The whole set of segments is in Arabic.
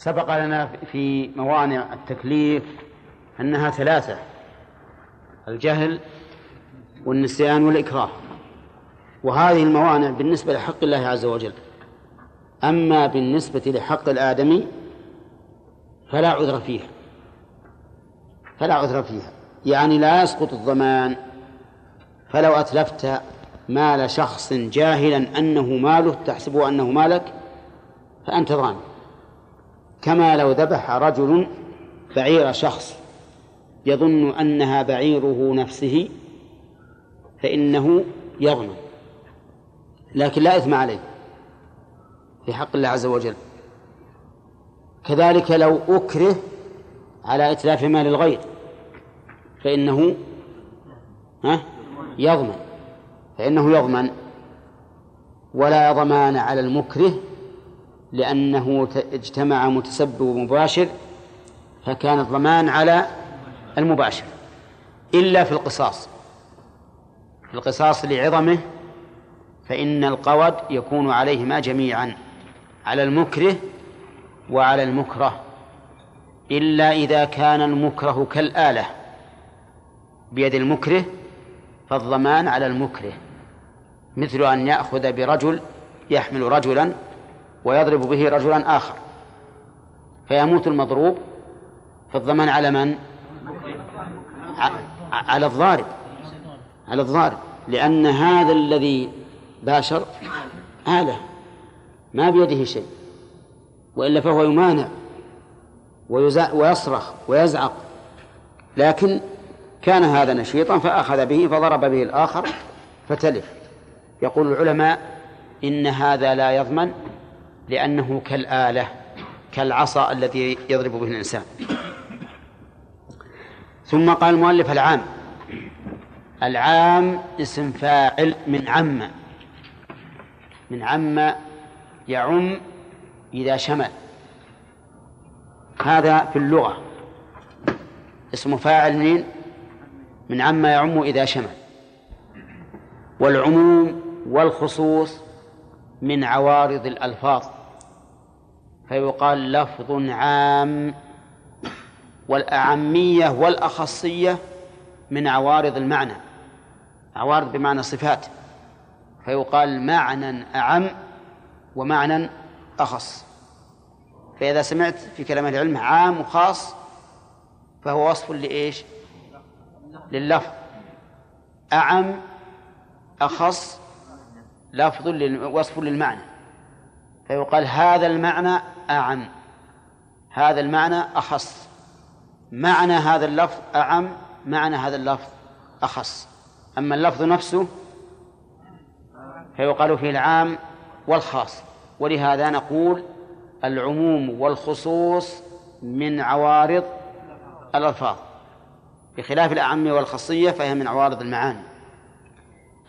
سبق لنا في موانع التكليف أنها ثلاثة الجهل والنسيان والإكراه. وهذه الموانع بالنسبة لحق الله عز وجل. أما بالنسبة لحق الآدمي فلا عذر فيها. فلا عذر فيها. يعني لا يسقط الضمان. فلو أتلفت مال شخص جاهلا أنه ماله تحسبه أنه مالك فأنت ضامن كما لو ذبح رجل بعير شخص يظن أنها بعيره نفسه فإنه يضمن لكن لا إثم عليه في حق الله عز وجل. كذلك لو أكره على إتلاف مال الغير فإنه ها يضمن فإنه يضمن ولا ضمان على المكره لأنه اجتمع متسبب ومباشر فكان الضمان على المباشر إلا في القصاص. في القصاص لعظمه فإن القود يكون عليهما جميعا على المكره وعلى المكره إلا إذا كان المكره كالآلة. بيد المكره فالضمان على المكره مثل أن يأخذ برجل يحمل رجلا ويضرب به رجلا آخر. فيموت المضروب فالضمان على من؟ على الضارب. على الضارب. لأن هذا الذي باشر آلة. ما بيده شيء. وإلا فهو يمانع ويصرخ ويزعق. لكن كان هذا نشيطا فأخذ به فضرب به الآخر فتلف. يقول العلماء إن هذا لا يضمن لأنه كالآلة كالعصا الذي يضرب به الإنسان. ثم قال المؤلف العام العام اسم فاعل من عم من عم يعم إذا شمل. هذا في اللغة. اسم فاعل من من عم يعم إذا شمل. والعموم والخصوص من عوارض الألفاظ. فيقال لفظ عام والأعمية والأخصية من عوارض المعنى. عوارض بمعنى صفات. فيقال معنى أعم ومعنى أخص. فإذا سمعت في كلام العلم عام وخاص فهو وصف لإيش؟ لللفظ. أعم أخص لفظ وصف للمعنى. فيقال هذا المعنى أعم. هذا المعنى أخص. معنى هذا اللفظ أعم معنى هذا اللفظ أخص. أما اللفظ نفسه فيقال فيه العام والخاص. ولهذا نقول العموم والخصوص من عوارض الألفاظ. بخلاف الأعم والخاصية فهي من عوارض المعاني.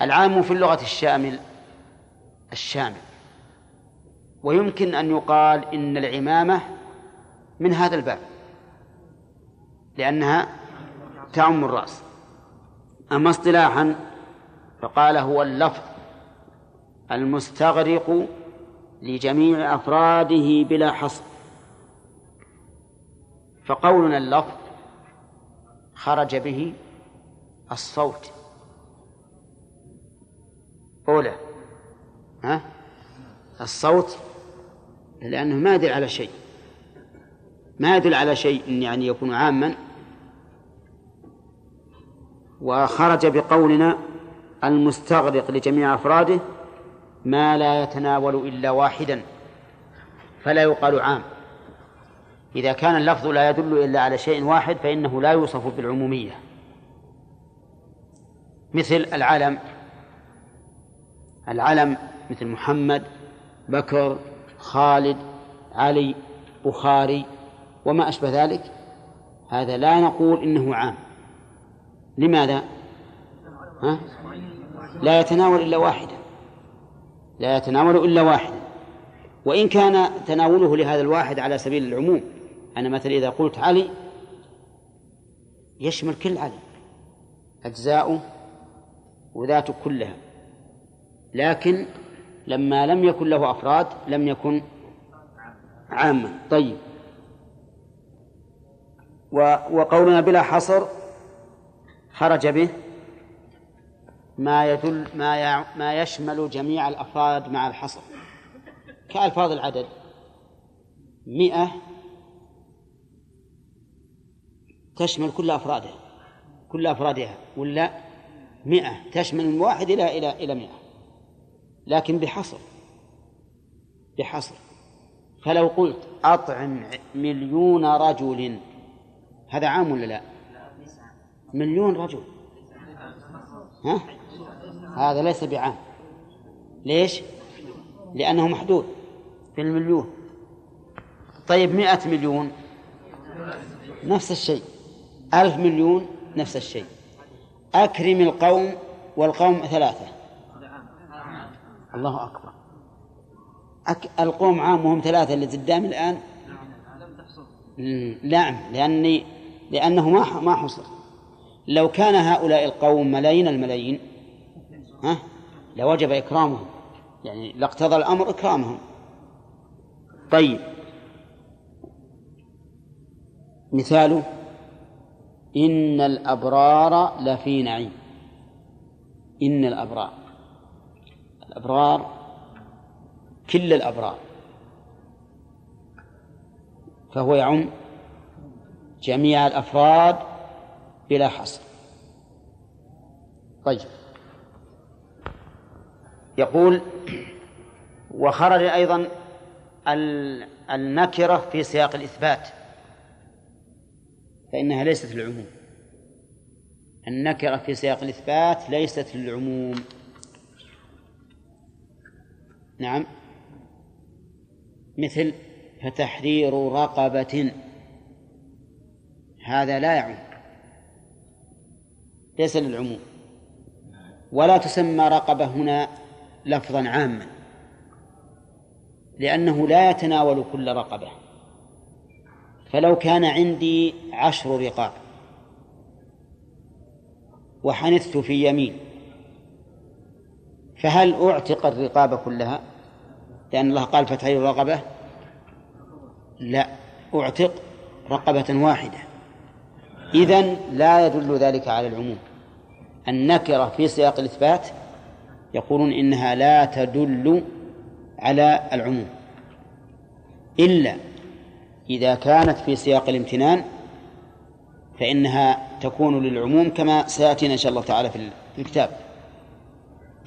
العام في اللغة الشامل الشامل. ويمكن أن يقال إن العمامة من هذا الباب لأنها تعم الرأس. أما اصطلاحا فقال هو اللفظ المستغرق لجميع أفراده بلا حصر. فقولنا اللفظ خرج به الصوت. أولى ها؟ الصوت لأنه ما يدل على شيء. ما يدل على شيء يعني يكون عاما. وخرج بقولنا المستغرق لجميع أفراده ما لا يتناول إلا واحدا فلا يقال عام. إذا كان اللفظ لا يدل إلا على شيء واحد فإنه لا يوصف بالعمومية. مثل العلم العلم مثل محمد بكر خالد علي بخاري وما أشبه ذلك هذا لا نقول إنه عام لماذا؟ ها؟ لا يتناول إلا واحدا لا يتناول إلا واحدا وإن كان تناوله لهذا الواحد على سبيل العموم أنا مثلا إذا قلت علي يشمل كل علي أجزاؤه وذاته كلها لكن لما لم يكن له أفراد لم يكن عاما. طيب. وقولنا بلا حصر خرج به ما يدل ما ما يشمل جميع الأفراد مع الحصر. كألفاظ العدد. مئة تشمل كل أفرادها كل أفرادها ولا مئة تشمل من واحد إلى إلى إلى مئة. لكن بحصر. بحصر. فلو قلت أطعم مليون رجل هذا عام ولا لا؟ مليون رجل. ها؟ هذا ليس بعام. ليش؟ لأنه محدود في المليون. طيب مئة مليون نفس الشيء. ألف مليون نفس الشيء. أكرم القوم والقوم ثلاثة. الله أكبر. أك... القوم عام وهم ثلاثة اللي قدامي الآن. نعم لأني لأنه ما ما حصل. لو كان هؤلاء القوم ملايين الملايين ها لوجب إكرامهم. يعني لاقتضى الأمر إكرامهم. طيب. مثاله إن الأبرار لفي نعيم. إن الأبرار. الأبرار كل الأبرار. فهو يعم جميع الأفراد بلا حصر. طيب. يقول وخرج أيضا النكرة في سياق الإثبات فإنها ليست للعموم. النكرة في سياق الإثبات ليست للعموم. نعم. مثل فتحرير رقبة. هذا لا يعم ليس للعموم. ولا تسمى رقبة هنا لفظا عاما. لأنه لا يتناول كل رقبة. فلو كان عندي عشر رقاب وحنثت في يمين فهل أعتق الرقاب كلها؟ لأن الله قال فتحي الرقبة لا أعتق رقبة واحدة. إذن لا يدل ذلك على العموم. النكرة في سياق الإثبات يقولون إنها لا تدل على العموم. إلا إذا كانت في سياق الامتنان فإنها تكون للعموم كما سيأتينا إن شاء الله تعالى في الكتاب.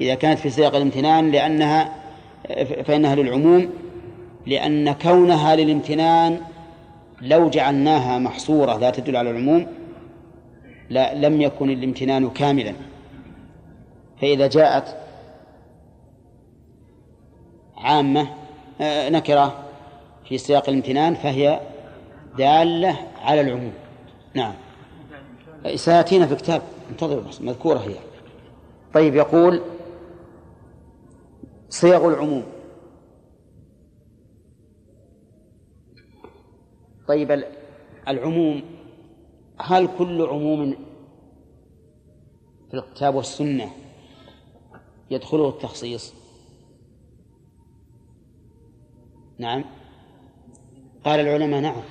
إذا كانت في سياق الامتنان لأنها فإنها للعموم لأن كونها للامتنان لو جعلناها محصورة لا تدل على العموم لا لم يكن الامتنان كاملا. فإذا جاءت عامة آه، نكرة في سياق الامتنان فهي دالة على العموم. نعم. سيأتينا في كتاب انتظروا بس مذكورة هي. طيب يقول صيغ العموم. طيب العموم هل كل عموم في الكتاب والسنة يدخله التخصيص؟ نعم. قال العلماء نعم.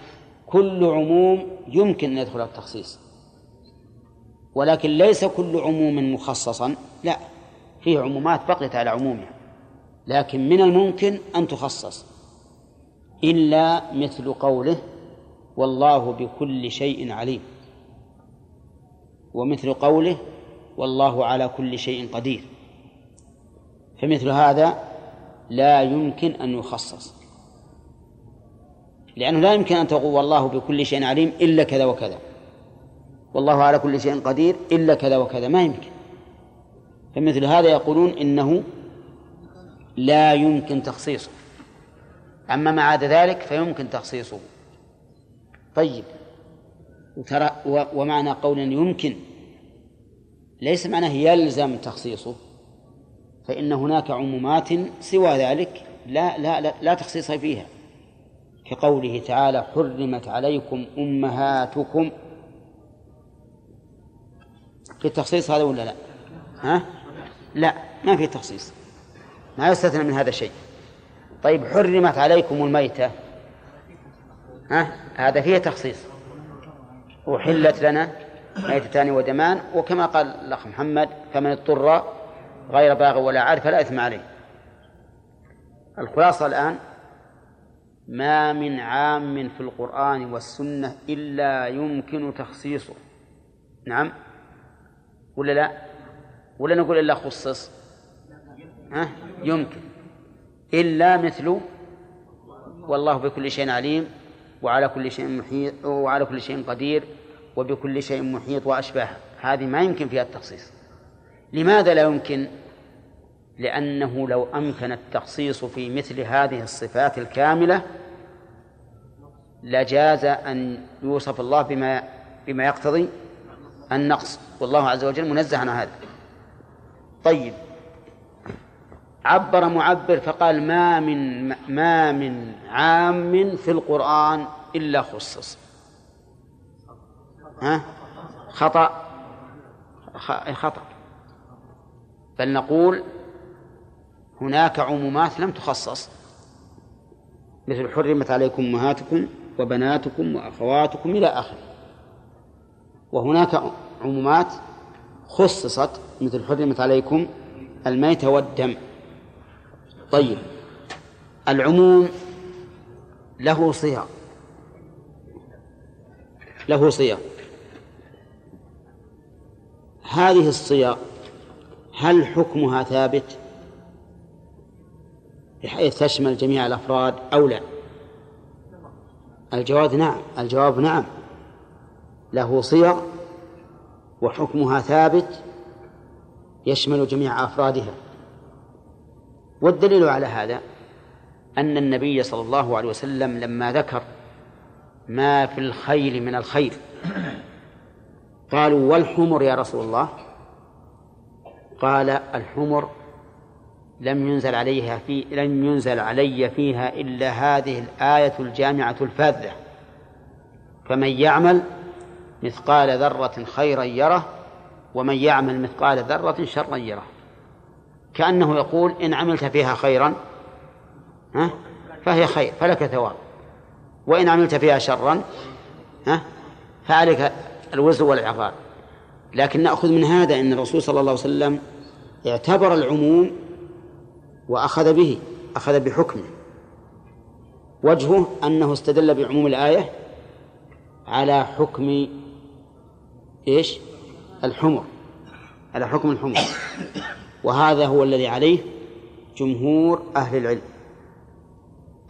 كل عموم يمكن أن يدخل التخصيص. ولكن ليس كل عموم مخصصا. لا فيه عمومات بقيت على عمومها. لكن من الممكن أن تخصص. إلا مثل قوله والله بكل شيء عليم. ومثل قوله والله على كل شيء قدير. فمثل هذا لا يمكن أن يخصص. لأنه لا يمكن أن تقول والله بكل شيء عليم إلا كذا وكذا. والله على كل شيء قدير إلا كذا وكذا. ما يمكن. فمثل هذا يقولون إنه لا يمكن تخصيصه. أما ما عدا ذلك فيمكن تخصيصه. طيب. وترى ومعنى قول يمكن. ليس معناه يلزم تخصيصه. فإن هناك عمومات سوى ذلك لا لا لا, لا تخصيص فيها. كقوله تعالى حرمت عليكم أمهاتكم. في التخصيص هذا ولا لا؟ ها؟ لا ما في تخصيص. ما يستثنى من هذا شيء. طيب حرمت عليكم الميتة. ها؟ هذا فيه تخصيص. أحلت لنا ميتتان ودمان وكما قال الأخ محمد فمن اضطر غير باغ ولا عاد فلا إثم عليه. الخلاصة الآن ما من عام في القرآن والسنة إلا يمكن تخصيصه. نعم؟ ولا لا؟ ولا نقول إلا خصص؟ ها؟ يمكن. إلا مثل والله بكل شيء عليم وعلى كل شيء محيط وعلى كل شيء قدير وبكل شيء محيط وأشباهه هذه ما يمكن فيها التخصيص. لماذا لا يمكن؟ لأنه لو أمكن التخصيص في مثل هذه الصفات الكاملة لجاز أن يوصف الله بما بما يقتضي النقص. والله عز وجل منزه عن هذا. طيب. عبر معبر فقال ما من ما من عام في القرآن إلا خصص. ها؟ خطأ. خطأ. بل نقول هناك عمومات لم تخصص. مثل حرمت عليكم أمهاتكم وبناتكم وأخواتكم إلى آخره. وهناك عمومات خصصت مثل حرمت عليكم الميت والدم. طيب. العموم له صيغ. له صيغ. هذه الصيغ هل حكمها ثابت بحيث تشمل جميع الأفراد أو لا؟ الجواب نعم. الجواب نعم. له صيغ وحكمها ثابت يشمل جميع أفرادها. والدليل على هذا أن النبي صلى الله عليه وسلم لما ذكر ما في الخيل من الخير قالوا والحمر يا رسول الله؟ قال الحمر لم ينزل عليها في لم ينزل علي فيها إلا هذه الآية الجامعة الفاذة. فمن يعمل مثقال ذرة خيرا يره ومن يعمل مثقال ذرة شرا يره. كأنه يقول إن عملت فيها خيرا ها؟ فهي خير فلك ثواب. وإن عملت فيها شرا ها؟ فعليك الوزر والعقاب لكن نأخذ من هذا أن الرسول صلى الله عليه وسلم اعتبر العموم وأخذ به أخذ بحكمه. وجهه أنه استدل بعموم الآية على حكم إيش؟ الحمر على حكم الحمر. وهذا هو الذي عليه جمهور أهل العلم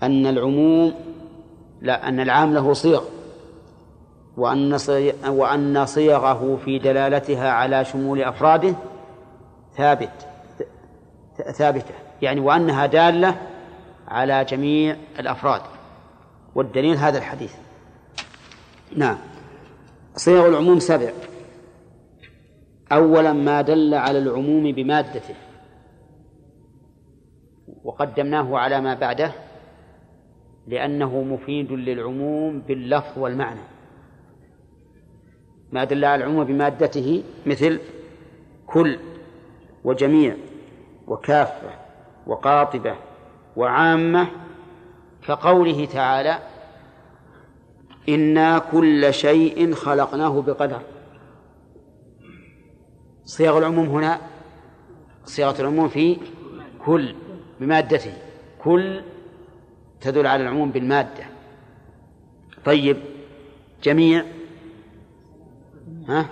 أن العموم لا أن العام له صيغ وأن وأن صيغه في دلالتها على شمول أفراده ثابت ثابتة يعني وأنها دالة على جميع الأفراد والدليل هذا الحديث. نعم. صيغ العموم سبع. أولا ما دل على العموم بمادته وقدمناه على ما بعده لأنه مفيد للعموم باللفظ والمعنى. ما دل على العموم بمادته مثل كل وجميع وكافة وقاطبة وعامة كقوله تعالى إنا كل شيء خلقناه بقدر صيغ العموم هنا صيغة العموم في كل بمادته كل تدل على العموم بالمادة. طيب جميع ها؟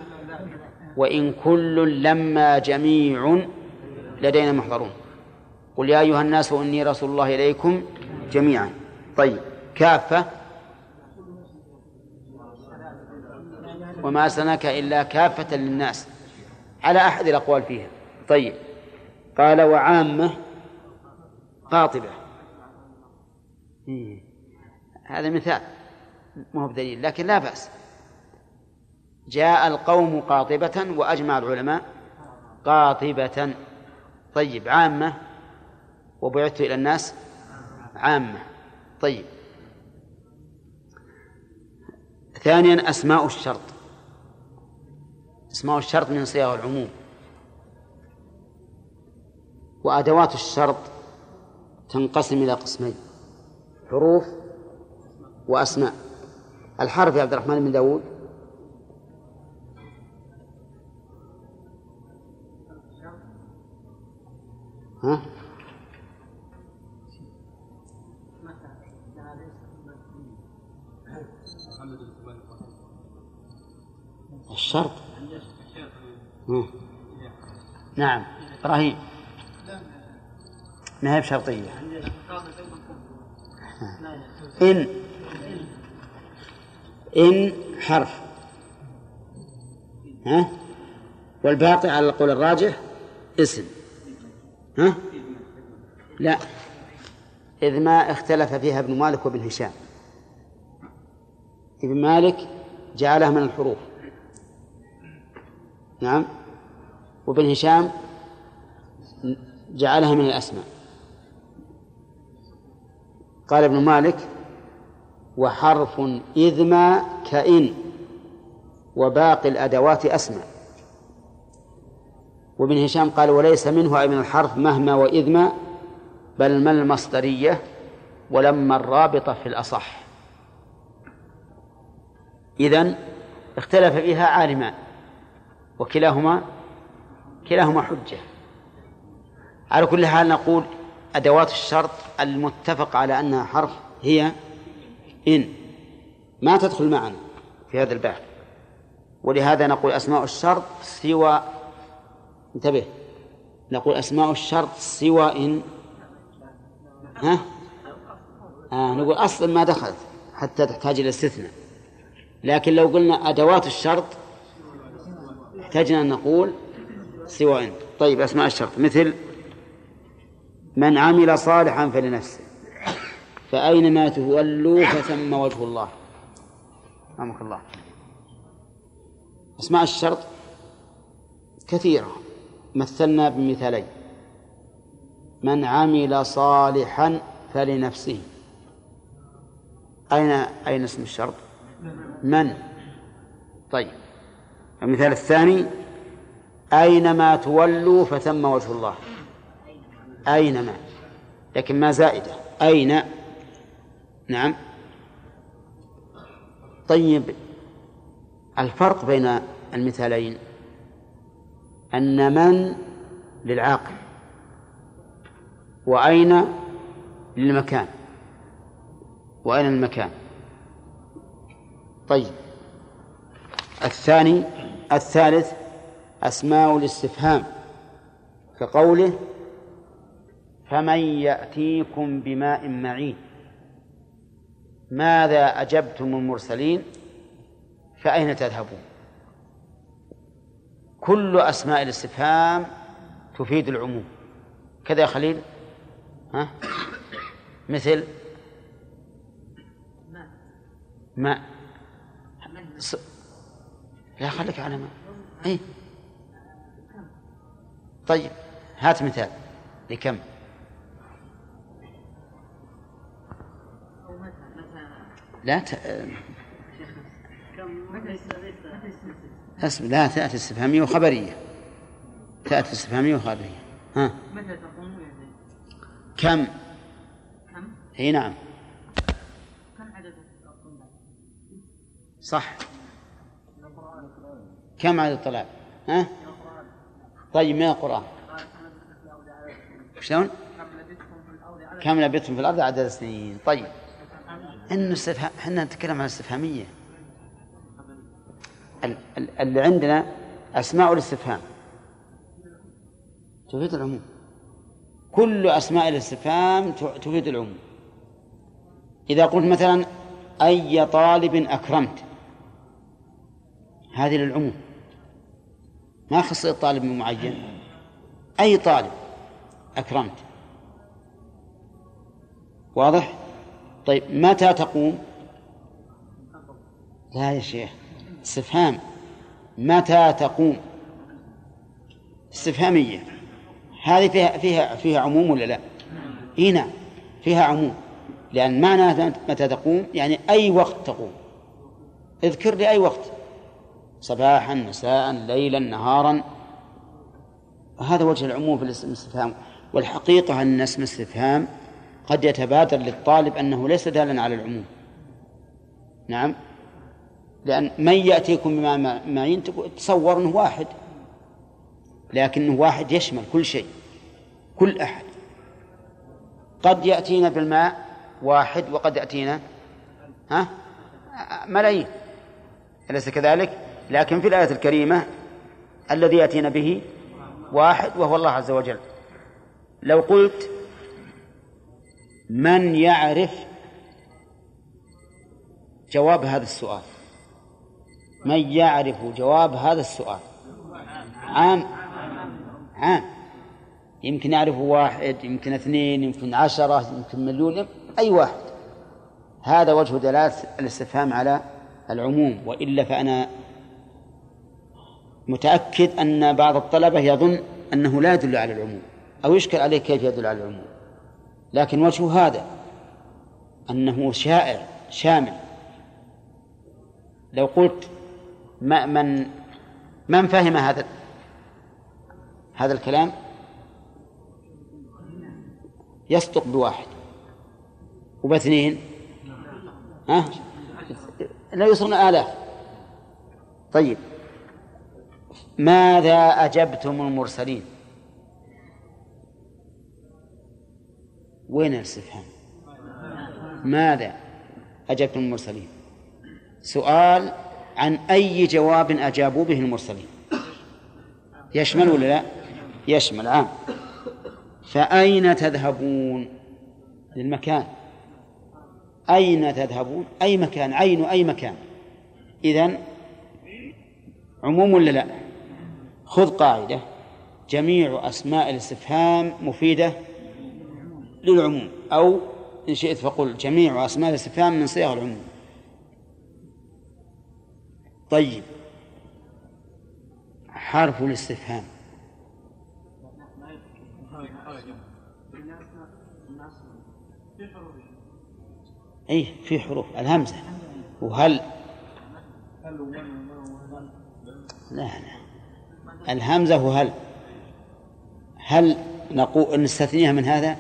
وإن كل لما جميع لدينا محضرون. قل يا أيها الناس إني رسول الله إليكم جميعا. طيب كافة. وما سنك إلا كافة للناس. على أحد الأقوال فيها. طيب. قال وعامة قاطبة. هذا مثال. ما هو بدليل لكن لا بأس. جاء القوم قاطبة وأجمع العلماء قاطبة. طيب عامة. وبعثت إلى الناس عامة. طيب. ثانيا أسماء الشرط. اسماء الشرط من صيغ العموم. وأدوات الشرط تنقسم إلى قسمين حروف وأسماء. الحرف يا عبد الرحمن بن داود. ها؟ الشرط. نعم. إبراهيم. ما هي بشرطية؟ إن. إن حرف. ها؟ والباقي على القول الراجح اسم. ها؟ لا. إذ ما اختلف فيها ابن مالك وابن هشام. ابن مالك جعلها من الحروف. نعم. وابن هشام جعلها من الأسماء. قال ابن مالك وحرف إذ ما كإن وباقي الأدوات أسماء. وابن هشام قال وليس منه أي من الحرف مهما وإذ ما بل ما المصدرية ولما الرابطة في الأصح. إذن اختلف فيها عالمان وكلاهما كلاهما حجة. على كل حال نقول أدوات الشرط المتفق على أنها حرف هي إن. ما تدخل معنا في هذا الباب. ولهذا نقول أسماء الشرط سوى انتبه نقول أسماء الشرط سوى إن. ها؟ آه نقول أصلا ما دخلت حتى تحتاج إلى استثناء. لكن لو قلنا أدوات الشرط احتاجنا أن نقول إن طيب أسماء الشرط مثل من عمل صالحا فلنفسه. فأينما تولوا فثم وجه الله. رحمك الله. أسماء الشرط كثيرة. مثلنا بمثالين. من عمل صالحا فلنفسه. أين أين اسم الشرط؟ من. طيب المثال الثاني أينما تولوا فثم وجه الله. أينما. لكن ما زائدة. أين. نعم. طيب. الفرق بين المثالين. أن من للعاقل وأين للمكان. وأين المكان. طيب. الثاني. الثالث. أسماء الاستفهام كقوله فمن يأتيكم بماء معين ماذا أجبتم المرسلين فأين تذهبون كل أسماء الاستفهام تفيد العموم كذا يا خليل؟ ها؟ مثل ماء ص... لا خليك على ماء أي طيب هات مثال. لكم. لا ت... اسم لا تأتي استفهامية وخبرية. تأتي استفهامية وخبرية. ها؟ متى تقوم كم؟ كم إي نعم. كم عدد صح. كم عدد الطلاب؟ ها؟ طيب من القرآن؟ شلون؟ كم لبثتم في الأرض؟ عدد سنين. طيب. إن استفهام إحنا نتكلم عن الاستفهامية. اللي عندنا أسماء الاستفهام. تفيد العموم. كل أسماء الاستفهام تفيد العموم. إذا قلت مثلا أي طالب أكرمت؟ هذه للعموم. ما خص طالب معين. أي طالب؟ أكرمت. واضح؟ طيب متى تقوم؟ لا يا شيخ استفهام. متى تقوم؟ استفهامية. هذه فيها فيها فيها عموم ولا لا؟ إي نعم فيها عموم. لأن معنى متى تقوم؟ يعني أي وقت تقوم. اذكر لي أي وقت. صباحا مساء ليلا نهارا. هذا وجه العموم في الاستفهام. والحقيقة أن اسم الاستفهام قد يتبادر للطالب أنه ليس دالا على العموم. نعم؟ لأن من يأتيكم بما معين تصور أنه واحد. لكنه واحد يشمل كل شيء. كل أحد. قد يأتينا بالماء واحد وقد يأتينا ها؟ ملايين. أليس كذلك؟ لكن في الآية الكريمة الذي يأتينا به واحد وهو الله عز وجل. لو قلت من يعرف جواب هذا السؤال؟ من يعرف جواب هذا السؤال؟ عام. عام. يمكن يعرف واحد يمكن اثنين يمكن عشرة يمكن مليون أي واحد. هذا وجه دلالة الاستفهام على العموم. وإلا فأنا متأكد أن بعض الطلبة يظن أنه لا يدل على العموم أو يشكل عليه كيف يدل على العموم. لكن وجه هذا أنه شائع شامل. لو قلت ما من من فهم هذا هذا الكلام؟ يصدق بواحد. وباثنين؟ ها؟ لا يوصلون آلاف. طيب. ماذا أجبتم المرسلين؟ وين الاستفهام ماذا أجبتم المرسلين؟ سؤال عن أي جواب أجابوا به المرسلين. يشمل ولا لا؟ يشمل عام. فأين تذهبون؟ للمكان. أين تذهبون؟ أي مكان؟ عين أي مكان؟ إذن عموم ولا لا؟ خذ قاعدة. جميع أسماء الاستفهام مفيدة للعموم. أو إن شئت فقل جميع أسماء الاستفهام من صيغ العموم. طيب. حرف الاستفهام. أي في حروف. الهمزة. وهل؟ لا لا. الهمزة وهل هل نقول نستثنيها من هذا؟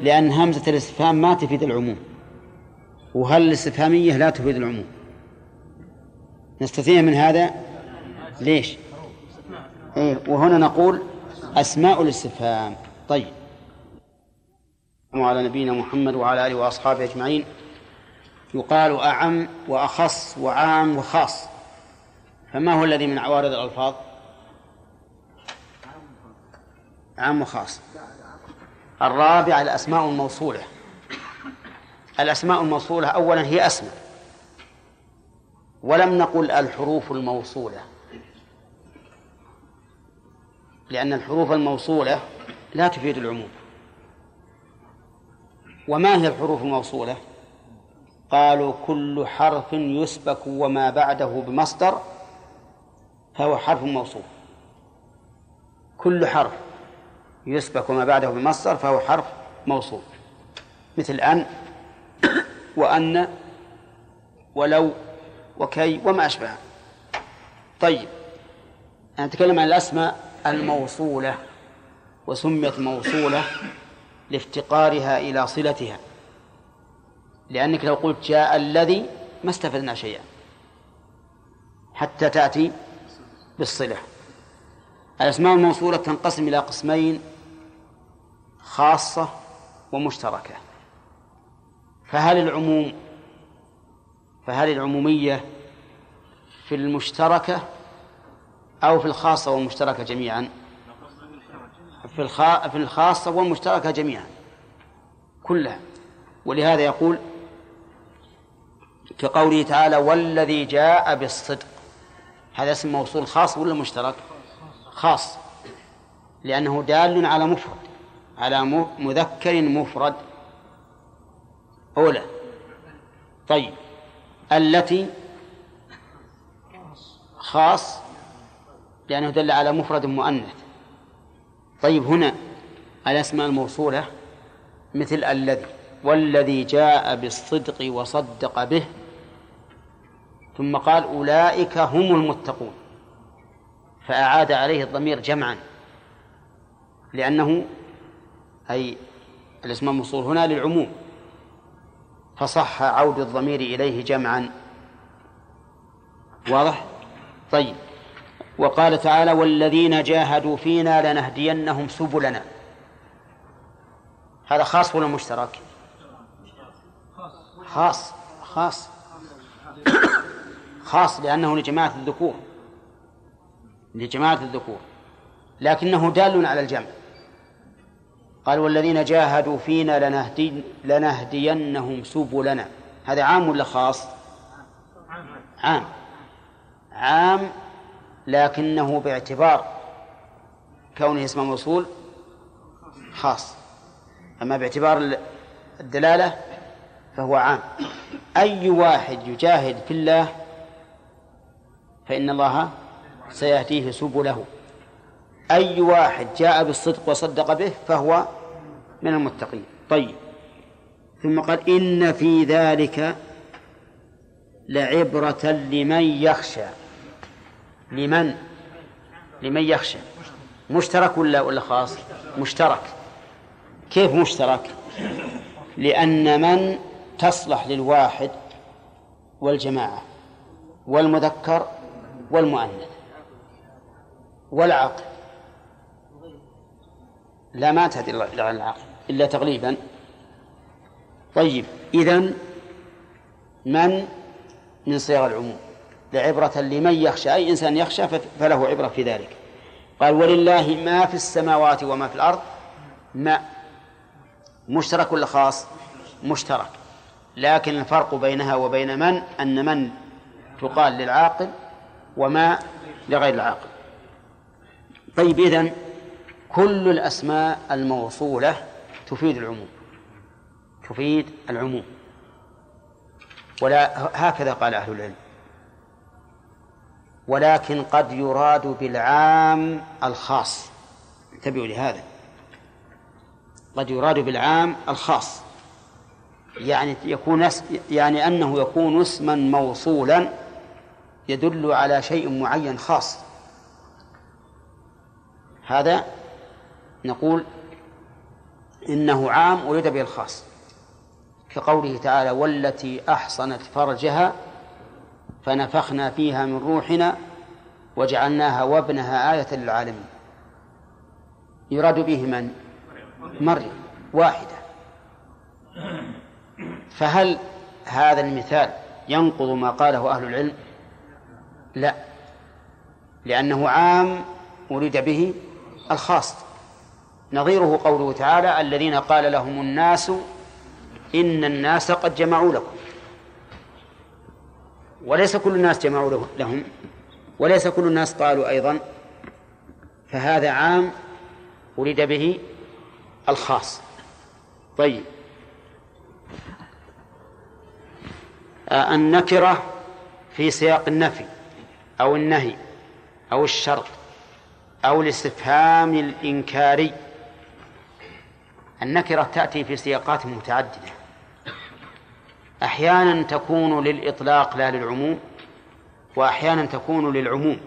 لأن همزة الاستفهام ما تفيد العموم. وهل الاستفهامية لا تفيد العموم. نستثنيها من هذا؟ ليش؟ إيه وهنا نقول أسماء الاستفهام. طيب. وعلى نبينا محمد وعلى آله وأصحابه أجمعين. يقال أعم وأخص وعام وخاص. فما هو الذي من عوارض الألفاظ؟ عام وخاص. الرابع الأسماء الموصولة. الأسماء الموصولة أولا هي أسماء. ولم نقل الحروف الموصولة. لأن الحروف الموصولة لا تفيد العموم. وما هي الحروف الموصولة؟ قالوا كل حرف يسبك وما بعده بمصدر فهو حرف موصول كل حرف يسبك وما بعده بمصدر فهو حرف موصول مثل أن وأن ولو وكي وما أشبهها طيب نتكلم عن الأسماء الموصولة وسميت موصولة لافتقارها إلى صلتها. لأنك لو قلت جاء الذي ما استفدنا شيئا. حتى تأتي بالصلة الأسماء الموصولة تنقسم إلى قسمين خاصة ومشتركة. فهل العموم فهل العمومية في المشتركة أو في الخاصة والمشتركة جميعا؟ في, الخا... في الخاصة والمشتركة جميعا. كلها. ولهذا يقول كقوله تعالى والذي جاء بالصدق هذا اسم موصول خاص ولا مشترك؟ خاص. لأنه دال على مفرد على مذكر مفرد. أولى. طيب. التي خاص لأنه دل على مفرد مؤنث. طيب هنا الأسماء الموصولة مثل الذي والذي جاء بالصدق وصدق به ثم قال أولئك هم المتقون. فأعاد عليه الضمير جمعا. لأنه أي الاسم الموصول هنا للعموم. فصح عود الضمير إليه جمعا. واضح؟ طيب. وقال تعالى والذين جاهدوا فينا لنهدينهم سبلنا. هذا خاص ولا مشترك؟ خاص. خاص. لأنه لجماعة الذكور لجماعة الذكور لكنه دال على الجمع. قال والذين جاهدوا فينا لنهدي لنهدينهم سبلنا. هذا عام ولا خاص؟ عام. عام لكنه باعتبار كونه اسم موصول خاص. أما باعتبار الدلالة فهو عام. أي واحد يجاهد في الله فإن الله سيهديه سبله. أي واحد جاء بالصدق وصدق به فهو من المتقين. طيب. ثم قال إن في ذلك لعبرة لمن يخشى. لمن؟ لمن يخشى. مشترك ولا ولا خاص؟ مشترك. كيف مشترك؟ لأن من تصلح للواحد والجماعة والمذكر والمؤنث والعقل. لا ما تهدي إلى العقل إلا تغليبا. طيب إذن من من صيغ العموم؟ لعبرة لمن يخشى أي إنسان يخشى فله عبرة في ذلك. قال ولله ما في السماوات وما في الأرض ما مشترك ولا خاص؟ مشترك. لكن الفرق بينها وبين من؟ أن من تقال للعاقل وما لغير العاقل. طيب إذن كل الأسماء الموصولة تفيد العموم. تفيد العموم. ولا هكذا قال أهل العلم. ولكن قد يراد بالعام الخاص. انتبهوا لهذا. قد يراد بالعام الخاص. يعني يكون يعني أنه يكون اسما موصولا يدل على شيء معين خاص هذا نقول إنه عام أريد به الخاص كقوله تعالى والتي أحصنت فرجها فنفخنا فيها من روحنا وجعلناها وابنها آية للعالمين يراد به من؟ مريم واحدة فهل هذا المثال ينقض ما قاله أهل العلم؟ لا. لأنه عام أريد به الخاص. نظيره قوله تعالى الذين قال لهم الناس إن الناس قد جمعوا لكم. وليس كل الناس جمعوا لهم. وليس كل الناس قالوا أيضا. فهذا عام أريد به الخاص. طيب. آه، النكرة في سياق النفي. أو النهي أو الشرط أو الاستفهام الإنكاري. النكرة تأتي في سياقات متعددة. أحيانا تكون للإطلاق لا للعموم وأحيانا تكون للعموم.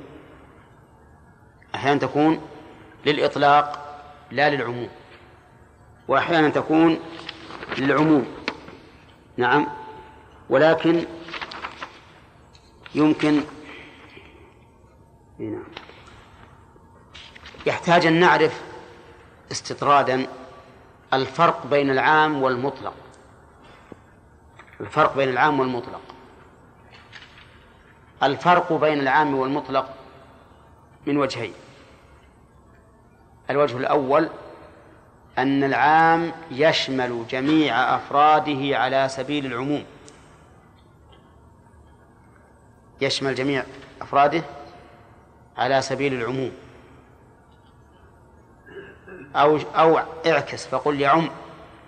أحيانا تكون للإطلاق لا للعموم وأحيانا تكون للعموم. نعم. ولكن يمكن نعم. يحتاج أن نعرف استطرادا الفرق بين العام والمطلق. الفرق بين العام والمطلق. الفرق بين العام والمطلق من وجهين. الوجه الأول أن العام يشمل جميع أفراده على سبيل العموم. يشمل جميع أفراده على سبيل العموم. أو أو اعكس فقل يعم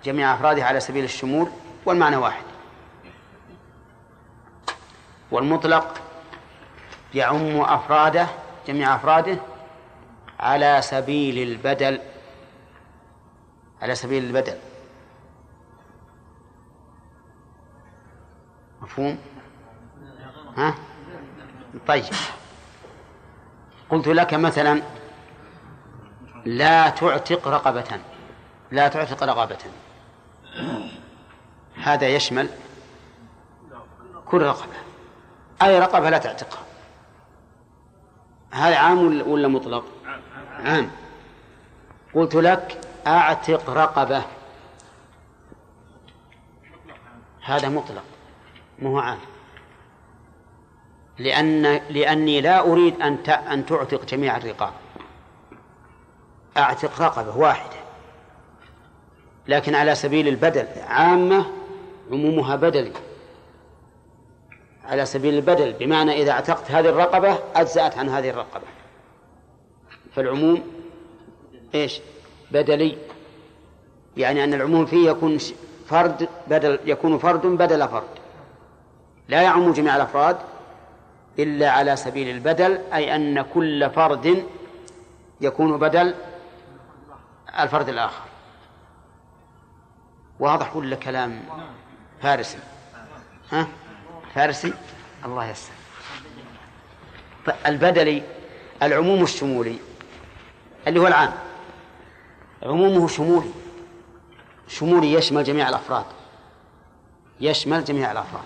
جميع أفراده على سبيل الشمول والمعنى واحد. والمطلق يعم أفراده جميع أفراده على سبيل البدل. على سبيل البدل. مفهوم؟ ها؟ طيب. قلت لك مثلا لا تعتق رقبة لا تعتق رقبة. هذا يشمل كل رقبة. أي رقبة لا تعتقها. هذا عام ولا مطلق؟ عام. قلت لك أعتق رقبة. هذا مطلق ما هو عام. لأن لأني لا أريد أن أن تعتق جميع الرقاب. أعتق رقبة واحدة. لكن على سبيل البدل عامة عمومها بدلي. على سبيل البدل بمعنى إذا اعتقت هذه الرقبة أجزأت عن هذه الرقبة. فالعموم إيش؟ بدلي. يعني أن العموم فيه يكون فرد بدل يكون فرد بدل فرد. لا يعم جميع الأفراد. إلا على سبيل البدل أي أن كل فرد يكون بدل الفرد الآخر. واضح ولا كلام فارسي؟ ها؟ فارسي؟ الله يسر البدلي العموم الشمولي اللي هو العام. عمومه شمولي. شمولي يشمل جميع الأفراد. يشمل جميع الأفراد.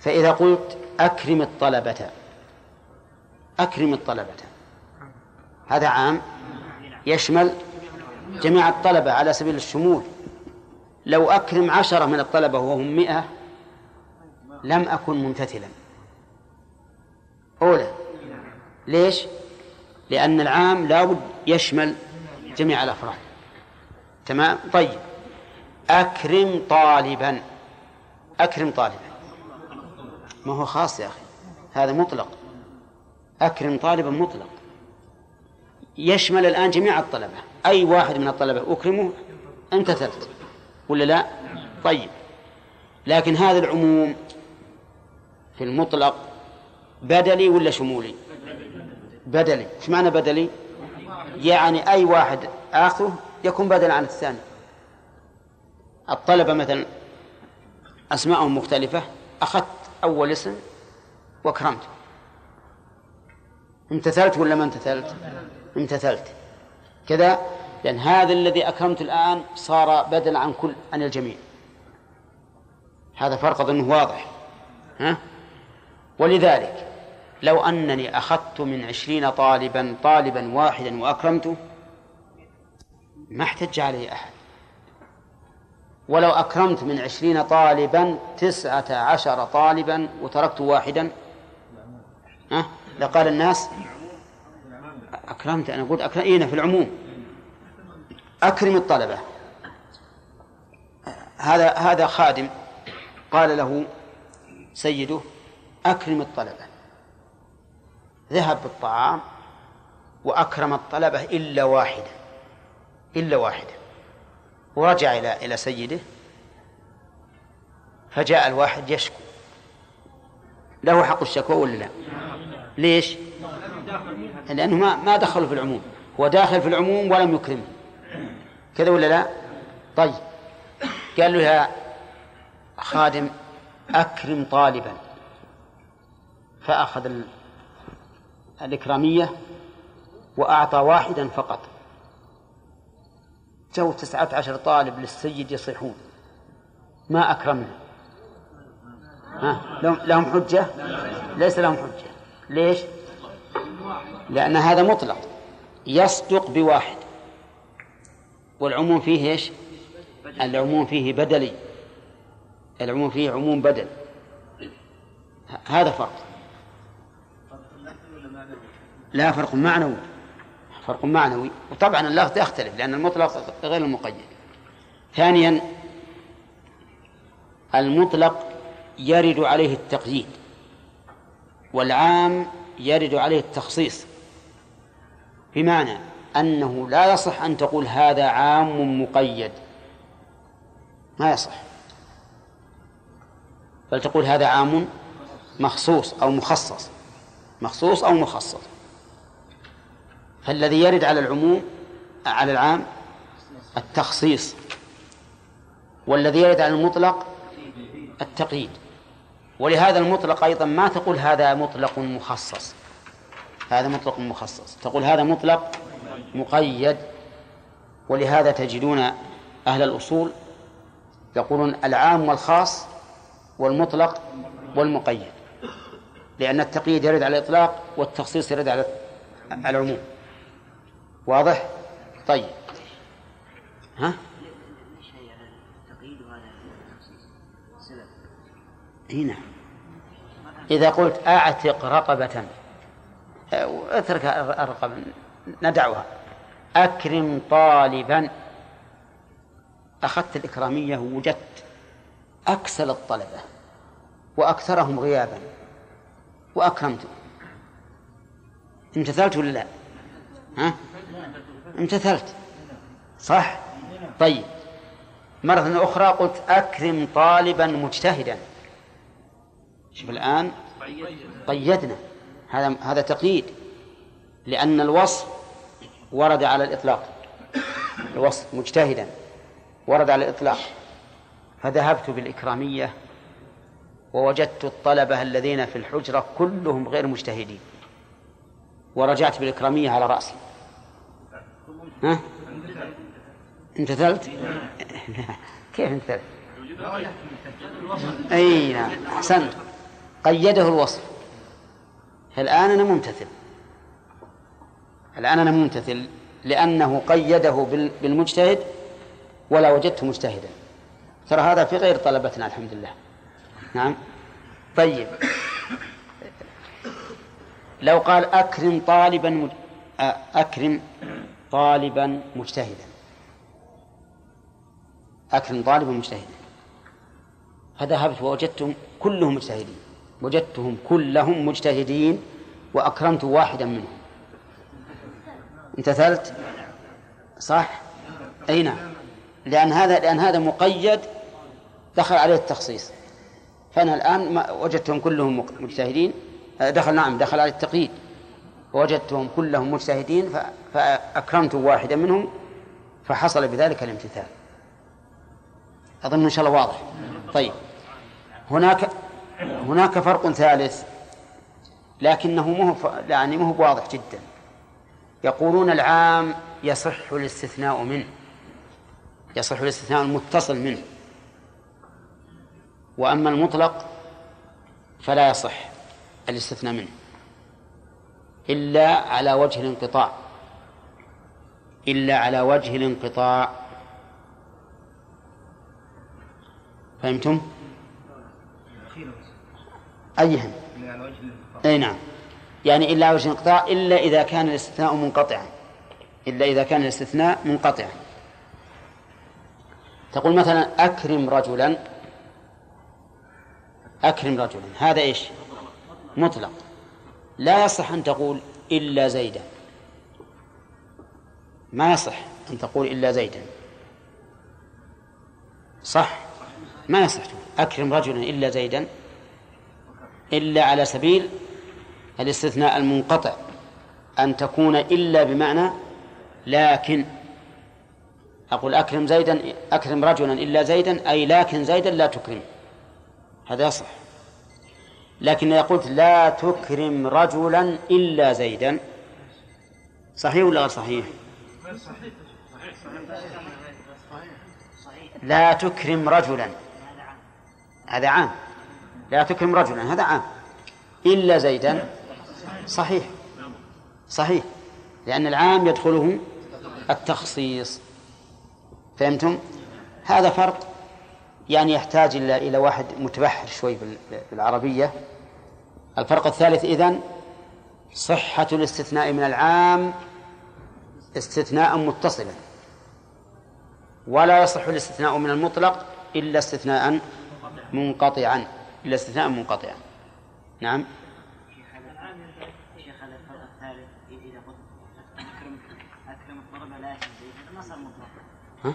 فإذا قلت أكرم الطلبة. أكرم الطلبة. هذا عام يشمل جميع الطلبة على سبيل الشمول. لو أكرم عشرة من الطلبة وهم مئة لم أكن ممتثلا. أولى. ليش؟ لأن العام لابد يشمل جميع الأفراد. تمام؟ طيب. أكرم طالبا. أكرم طالبا. ما هو خاص يا أخي. هذا مطلق. أكرم طالبا مطلق. يشمل الآن جميع الطلبة. أي واحد من الطلبة أكرمه امتثلت ولا لا؟ طيب. لكن هذا العموم في المطلق بدلي ولا شمولي؟ بدلي. إيش معنى بدلي؟ يعني أي واحد آخذه يكون بدلا عن الثاني. الطلبة مثلا أسماءهم مختلفة أخذت أول اسم وأكرمته امتثلت ولا ما امتثلت؟ امتثلت. كذا؟ لأن هذا الذي أكرمت الآن صار بدلا عن كل عن الجميع. هذا فرق أظنه واضح. ها؟ ولذلك لو أنني أخذت من عشرين طالبا طالبا واحدا وأكرمته ما احتج عليه أحد. ولو أكرمت من عشرين طالبا تسعة عشر طالبا وتركت واحدا؟ ها؟ لقال الناس أكرمت أنا قلت أكرم في العموم. أكرم الطلبة. هذا هذا خادم قال له سيده أكرم الطلبة. ذهب بالطعام وأكرم الطلبة إلا واحدا إلا واحدا. ورجع إلى إلى سيده فجاء الواحد يشكو له حق الشكوى ولا لا؟ ليش؟ لأنه ما ما دخلوا في العموم هو داخل في العموم ولم يكرمه كذا ولا لا؟ طيب قال له يا خادم أكرم طالبا فأخذ الإكرامية وأعطى واحدا فقط جو تسعة عشر طالب للسيد يصيحون. ما أكرمنا. ها؟ لهم حجة؟ ليس لهم حجة. ليش؟ لأن هذا مطلق. يصدق بواحد. والعموم فيه إيش؟ العموم فيه بدلي. العموم فيه عموم بدل. هذا فرق. لا فرق معنوي. فرق معنوي. وطبعا اللفظ يختلف لأن المطلق غير المقيد. ثانيا المطلق يرد عليه التقييد والعام يرد عليه التخصيص. بمعنى أنه لا يصح أن تقول هذا عام مقيد. ما يصح. بل تقول هذا عام مخصوص أو مخصص. مخصوص أو مخصص. فالذي يرد على العموم على العام التخصيص. والذي يرد على المطلق التقييد. ولهذا المطلق أيضا ما تقول هذا مطلق مخصص. هذا مطلق مخصص. تقول هذا مطلق مقيد. ولهذا تجدون أهل الأصول يقولون العام والخاص والمطلق والمقيد. لأن التقييد يرد على الإطلاق والتخصيص يرد على العموم. واضح؟ طيب ها؟ هنا إذا قلت أعتق رقبة اترك الرقبة ندعها أكرم طالبا أخذت الإكرامية ووجدت أكسل الطلبة وأكثرهم غيابا وأكرمت امتثلت ولا لا؟ ها؟ امتثلت صح؟ طيب. مرة أخرى قلت أكرم طالبا مجتهدا. شوف الآن. قيدنا. هذا هذا تقييد. لأن الوصف ورد على الإطلاق. الوصف مجتهدا. ورد على الإطلاق. فذهبت بالإكرامية ووجدت الطلبة الذين في الحجرة كلهم غير مجتهدين. ورجعت بالإكرامية على رأسي. ها؟ امتثلت؟ كيف امتثلت؟ أي نعم أحسنت. قيده الوصف. الآن أنا ممتثل. الآن أنا ممتثل لأنه قيده بالمجتهد ولا وجدته مجتهدا. ترى هذا في غير طلبتنا الحمد لله نعم. طيب. لو قال أكرم طالبا مج... أكرم طالبا مجتهدا. أكرم طالبا مجتهدا فذهبت ووجدتهم كلهم مجتهدين. وجدتهم كلهم مجتهدين وأكرمت واحدا منهم. امتثلت صح؟ أي نعم. لأن هذا لأن هذا مقيد دخل عليه التخصيص. فأنا الآن وجدتهم كلهم مجتهدين. آه، دخل نعم دخل على التقييد. وجدتهم كلهم مجتهدين فأكرمت واحدا منهم فحصل بذلك الامتثال. أظن إن شاء الله واضح. طيب. هناك هناك فرق ثالث لكنه مو يعني مو واضح جدا. يقولون العام يصح الاستثناء منه. يصح الاستثناء المتصل منه. وأما المطلق فلا يصح الاستثناء منه. إلا على وجه الانقطاع. إلا على وجه الانقطاع. فهمتم؟ أيهم أي نعم. يعني إلا وجه الانقطاع إلا إذا كان الاستثناء منقطعا. إلا إذا كان الاستثناء منقطعا. تقول مثلا أكرم رجلا. أكرم رجلا. هذا إيش؟ مطلق. لا يصح أن تقول إلا زيدا. ما يصح أن تقول إلا زيدا. صح. ما يصح. أكرم رجلا إلا زيدا. إلا على سبيل الاستثناء المنقطع. أن تكون إلا بمعنى لكن. أقول أكرم زيدا أكرم رجلا إلا زيدا أي لكن زيدا لا تكرم. هذا يصح. لكن إذا قلت لا تكرم رجلا إلا زيدا صحيح ولا غير صحيح؟ لا تكرم رجلا هذا عام لا تكرم رجلا هذا عام إلا زيدا صحيح صحيح لأن العام يدخله التخصيص فهمتم؟ هذا فرق يعني يحتاج إلى إلى واحد متبحر شوي بالعربية. الفرق الثالث إذن صحة الاستثناء من العام استثناء متصلا. ولا يصح الاستثناء من المطلق إلا استثناء منقطعا إلا استثناء منقطعا. نعم. شيخ هذا الفرق الثالث إذا قلت أكرم أكرم الطلبة لكن زيد ما صار مطلق ها؟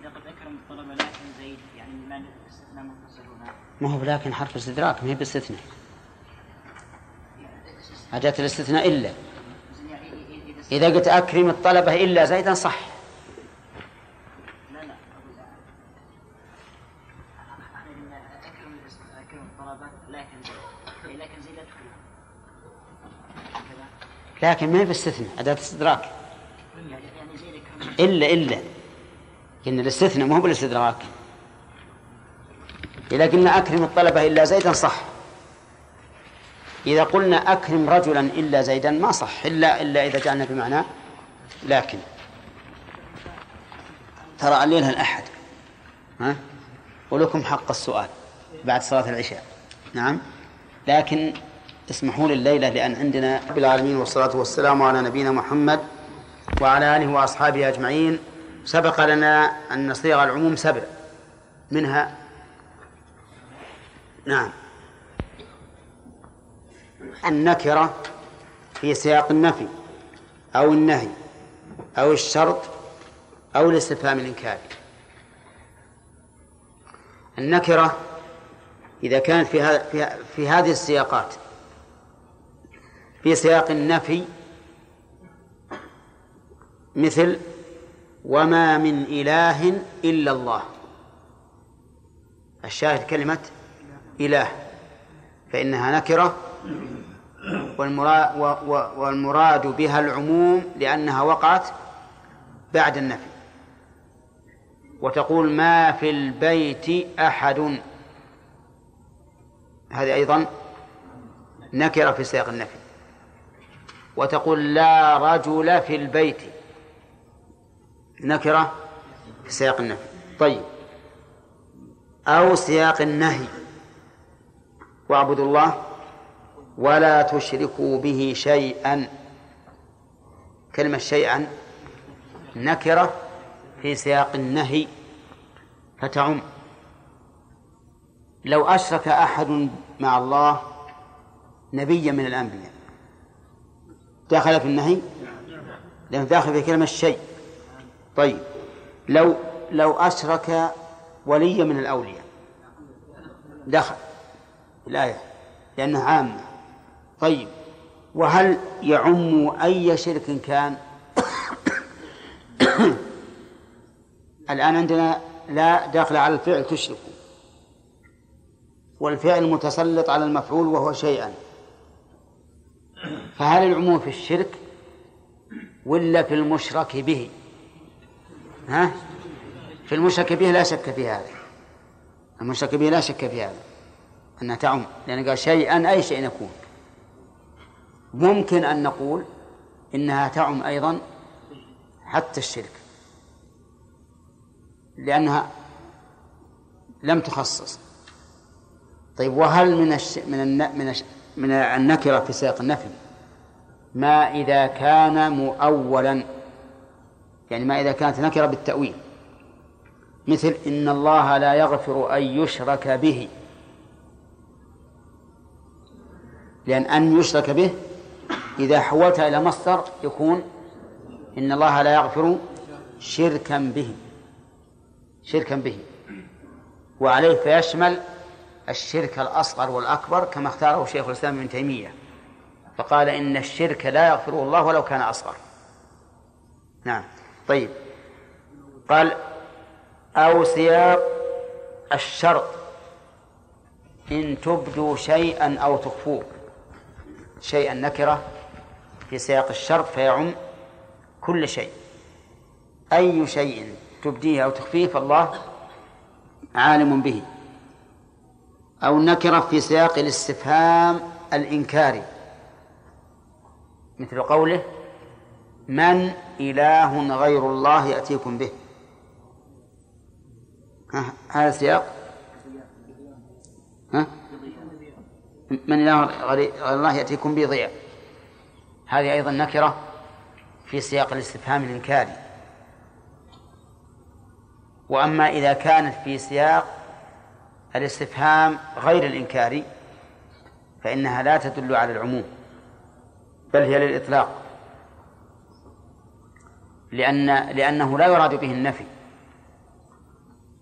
إذا قلت أكرم الطلبة لكن زيد يعني ما استثناء متصل هنا ما هو لكن حرف استدراك ما هي باستثناء. أداة الاستثناء إلا. إذا قلت أكرم الطلبة إلا زيدا صح. لكن ما هي باستثناء أداة استدراك إلا إلا. إن الاستثناء ما هو بالاستدراك. إذا قلنا أكرم الطلبة إلا زيدا صح. إذا قلنا أكرم رجلا إلا زيدا ما صح إلا إلا إذا جعلنا بمعنى لكن. ترى الليلة الأحد ها؟ ولكم حق السؤال بعد صلاة العشاء. نعم؟ لكن اسمحوا لي الليلة لأن عندنا رب العالمين والصلاة والسلام على نبينا محمد وعلى آله وأصحابه أجمعين. سبق لنا أن صيغ العموم سبع منها نعم. النكرة في سياق النفي أو النهي أو الشرط أو الاستفهام الإنكاري. النكرة إذا كانت في, في, في هذه السياقات في سياق النفي مثل وما من إله إلا الله. الشاهد كلمة إله فإنها نكرة والمراد, بها العموم لأنها وقعت بعد النفي. وتقول ما في البيت أحد. هذه أيضا نكرة في سياق النفي. وتقول لا رجل في البيت. نكرة في سياق النفي. طيب. أو سياق النهي. واعبدوا الله ولا تشركوا به شيئا. كلمة شيئا نكرة في سياق النهي فتعم. لو أشرك أحد مع الله نبيا من الأنبياء دخل في النهي؟ لأنه داخل في كلمة شيء. طيب لو لو أشرك ولي من الأولياء دخل. الآية لأنها عامة. طيب وهل يعم أي شرك كان؟ الآن عندنا لا داخل على الفعل تشرك. والفعل متسلط على المفعول وهو شيئا. فهل العموم في الشرك ولا في المشرك به؟ ها؟ في المشرك به لا شك في هذا. المشرك به لا شك في هذا. أنها تعم. لأن قال شيئا أي شيء يكون ممكن أن نقول إنها تعم أيضا حتى الشرك. لأنها لم تخصص. طيب وهل من الش... من الن... من الش... من النكرة في سياق النفي؟ ما إذا كان مؤولا. يعني ما إذا كانت نكرة بالتأويل. مثل إن الله لا يغفر أن يشرك به. لأن أن يشرك به إذا حولتها إلى مصدر يكون إن الله لا يغفر شركا به شركا به. وعليه فيشمل الشرك الأصغر والأكبر كما اختاره شيخ الإسلام ابن تيمية. فقال إن الشرك لا يغفره الله ولو كان أصغر. نعم. طيب. قال أو سياق الشرط إن تبدوا شيئا أو تخفوه. شيئا نكرة في سياق الشرط فيعم كل شيء. أي شيء تبديه أو تخفيه فالله عالم به. أو نكرة في سياق الاستفهام الإنكاري. مثل قوله من إله غير الله يأتيكم به. هذا السياق ها؟ من إله غير الله يأتيكم به ضياء هذه أيضا نكرة في سياق الاستفهام الإنكاري. وأما إذا كانت في سياق الاستفهام غير الإنكاري فإنها لا تدل على العموم بل هي للإطلاق. لأن لأنه لا يراد به النفي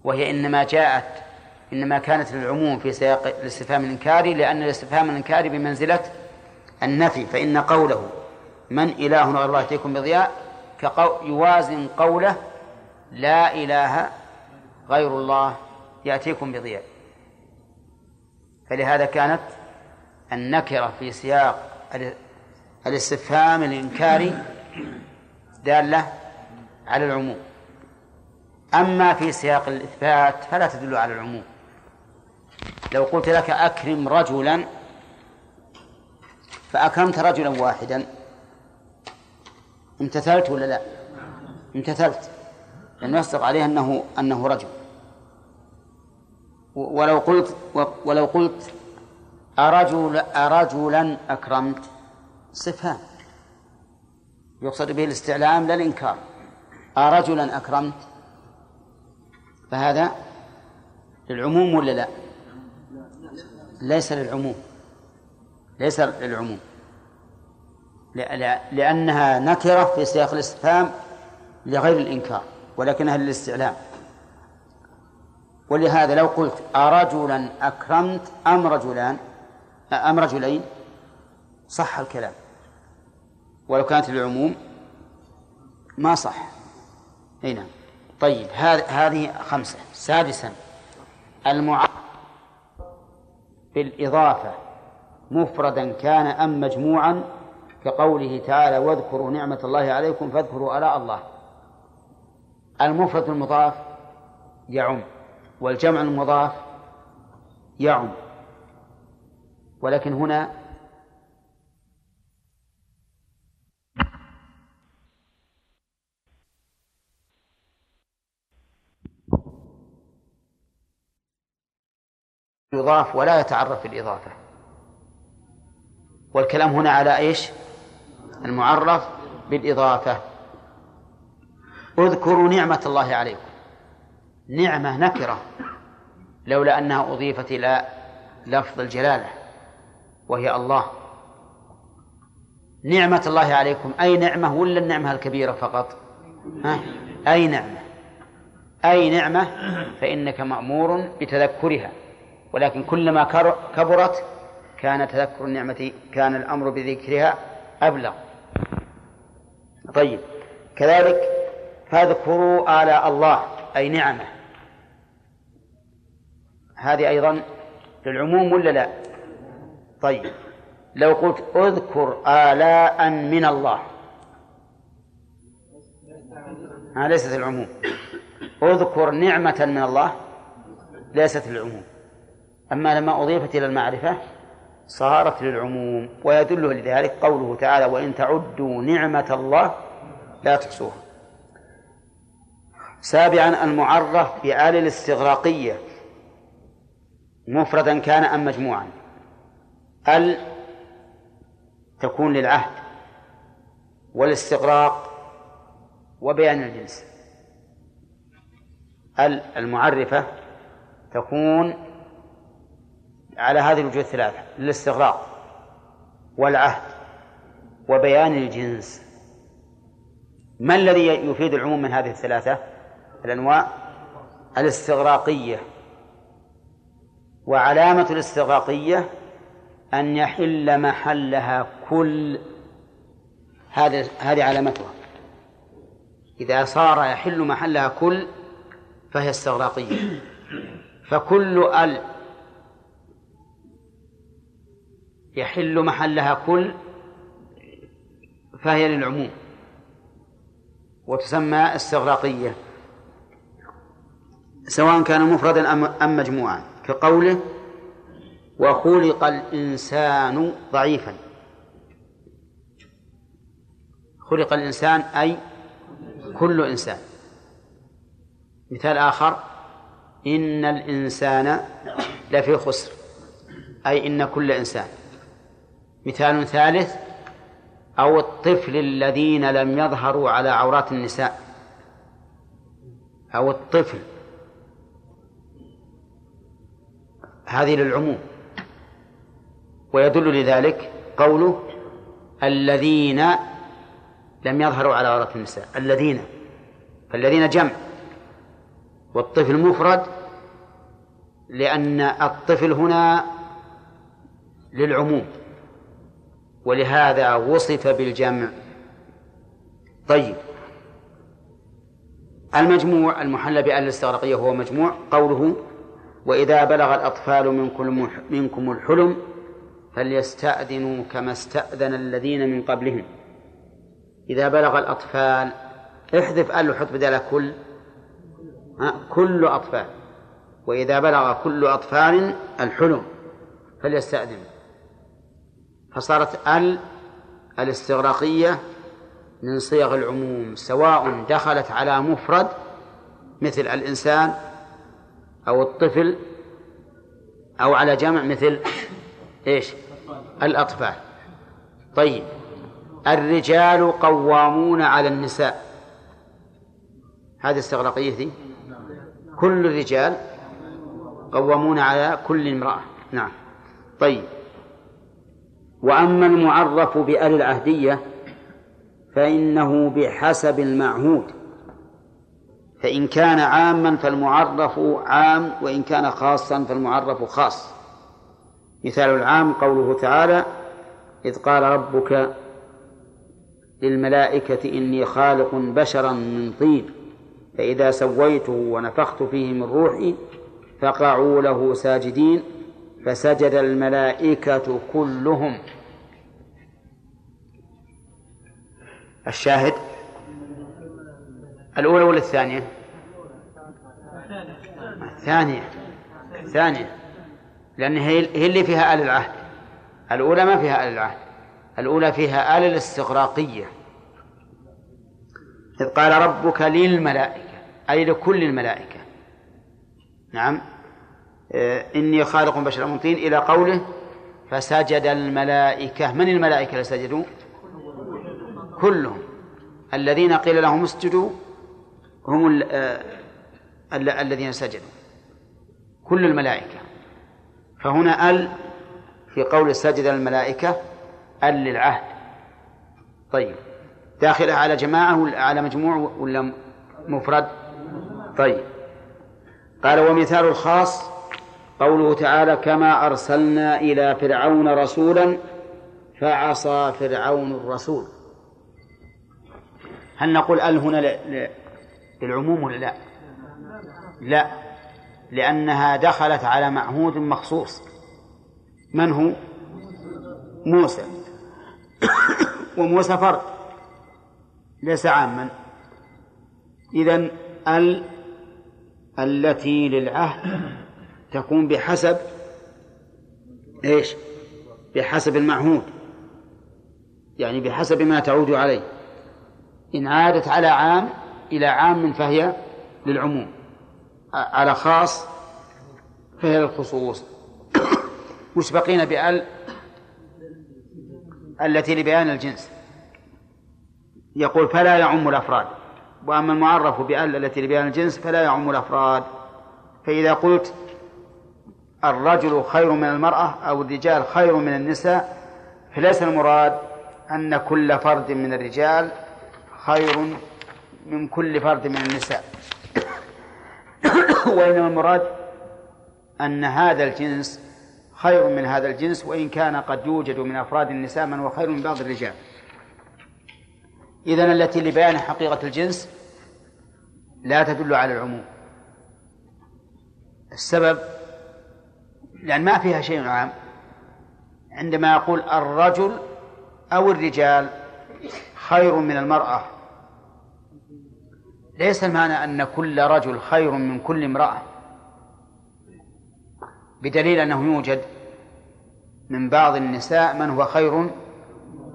وهي إنما جاءت إنما كانت للعموم في سياق الاستفهام الإنكاري لأن الاستفهام الإنكاري بمنزلة النفي فإن قوله من إله غير الله يأتيكم بضياء كقو يوازن قوله لا إله غير الله يأتيكم بضياء فلهذا كانت النكرة في سياق الاستفهام الإنكاري دالة على العموم. أما في سياق الإثبات فلا تدل على العموم. لو قلت لك أكرم رجلا فأكرمت رجلا واحدا. امتثلت ولا لا؟ امتثلت. لأنه يصدق عليه أنه أنه رجل. ولو قلت ولو قلت أرجل أرجلا أكرمت. استفهام يقصد به الاستعلام لا الإنكار. أرجلا أكرمت. فهذا للعموم ولا لا؟ ليس للعموم. ليس للعموم. لأنها نكرة في سياق الاستفهام لغير الإنكار ولكنها للاستعلام. ولهذا لو قلت أرجلا أكرمت أم رجلان أم رجلين صح الكلام. ولو كانت للعموم ما صح. أي نعم. طيب هذه خمسة. سادسا المعارض بالإضافة مفردا كان أم مجموعا كقوله تعالى واذكروا نعمة الله عليكم فاذكروا آلاء الله. المفرد المضاف يعم والجمع المضاف يعم ولكن هنا يضاف ولا يتعرف بالإضافة والكلام هنا على إيش؟ المعرف بالإضافة. اذكروا نعمة الله عليكم. نعمة نكرة. لولا أنها أضيفت إلى لفظ الجلالة وهي الله. نعمة الله عليكم. أي نعمة ولا النعمة الكبيرة فقط؟ ها؟ أي نعمة. أي نعمة فإنك مأمور بتذكرها. ولكن كلما كبرت كان تذكر النعمة كان الأمر بذكرها أبلغ. طيب كذلك فاذكروا آلاء الله أي نعمة. هذه أيضا للعموم ولا لا؟ طيب لو قلت اذكر آلاء من الله. ها ليست العموم. اذكر نعمة من الله ليست للعموم أما لما أضيفت إلى المعرفة صارت للعموم. ويدل لذلك قوله تعالى وإن تعدوا نعمة الله لا تحصوها. سابعا المعرف بآل الاستغراقية. مفردا كان أم مجموعا. ال تكون للعهد والاستغراق وبيان الجنس. ال المعرفة تكون على هذه الوجوه الثلاثة للاستغراق والعهد وبيان الجنس. ما الذي يفيد العموم من هذه الثلاثة؟ الأنواع الاستغراقية. وعلامة الاستغراقية أن يحل محلها كل هذه هذه علامتها. إذا صار يحل محلها كل فهي استغراقية. فكل ال يحل محلها كل فهي للعموم وتسمى استغراقية سواء كان مفردا أم مجموعا كقوله وخلق الإنسان ضعيفا. خلق الإنسان أي كل إنسان. مثال آخر إن الإنسان لفي خسر أي إن كل إنسان. مثال ثالث أو الطفل الذين لم يظهروا على عورات النساء. أو الطفل. هذه للعموم. ويدل لذلك قوله الذين لم يظهروا على عورات النساء. الذين. فالذين جمع. والطفل مفرد لأن الطفل هنا للعموم. ولهذا وصف بالجمع. طيب. المجموع المحلى بأهل الاستغراقية هو مجموع قوله وإذا بلغ الأطفال منكم منكم الحلم فليستأذنوا كما استأذن الذين من قبلهم. إذا بلغ الأطفال احذف أل وحط بدل كل. كل أطفال. وإذا بلغ كل أطفال الحلم فليستأذنوا فصارت ال الاستغراقية من صيغ العموم سواء دخلت على مفرد مثل الإنسان أو الطفل أو على جمع مثل إيش؟ الأطفال. طيب. الرجال قوامون على النساء. هذه استغراقية ذي كل الرجال قوامون على كل امرأة. نعم. طيب. وأما المعرف بأل العهدية فإنه بحسب المعهود فإن كان عاما فالمعرف عام وإن كان خاصا فالمعرف خاص. مثال العام قوله تعالى إذ قال ربك للملائكة إني خالق بشرا من طين فإذا سويته ونفخت فيه من روحي فقعوا له ساجدين. فسجد الملائكة كلهم. الشاهد؟ الأولى ولا الثانية؟ الثانية. الثانية. لأن هي اللي فيها آل العهد. الأولى ما فيها آل العهد. الأولى فيها آل الاستغراقية. إذ قال ربك للملائكة أي لكل الملائكة. نعم. إني خالق بشرا من طين إلى قوله فسجد الملائكة. من الملائكة اللي سجدوا؟ كلهم. الذين قيل لهم اسجدوا هم آه، الذين سجدوا. كل الملائكة. فهنا ال في قول سجد الملائكة ال للعهد. طيب. داخلة على جماعة ولا على مجموع ولا مفرد؟ طيب. قال ومثال الخاص قوله تعالى كما أرسلنا إلى فرعون رسولا فعصى فرعون الرسول. هل نقول ال هنا للعموم ولا لا؟ لا. لأنها دخلت على معهود مخصوص. من هو؟ موسى. وموسى فرد. ليس عاما. إذن ال التي للعهد تكون بحسب إيش؟ بحسب المعهود. يعني بحسب ما تعود عليه. إن عادت على عام إلى عام فهي للعموم. على خاص فهي للخصوص. وش بقينا بأل التي لبيان الجنس. يقول فلا يعم الأفراد. وأما المعرف بأل التي لبيان الجنس فلا يعم الأفراد. فإذا قلت الرجل خير من المرأة أو الرجال خير من النساء فليس المراد أن كل فرد من الرجال خير من كل فرد من النساء. وإنما المراد أن هذا الجنس خير من هذا الجنس وإن كان قد يوجد من أفراد النساء من هو خير من بعض الرجال. إذن التي لبيان حقيقة الجنس لا تدل على العموم. السبب لأن ما فيها شيء عام. عندما يقول الرجل أو الرجال خير من المرأة. ليس المعنى أن كل رجل خير من كل امرأة. بدليل أنه يوجد من بعض النساء من هو خير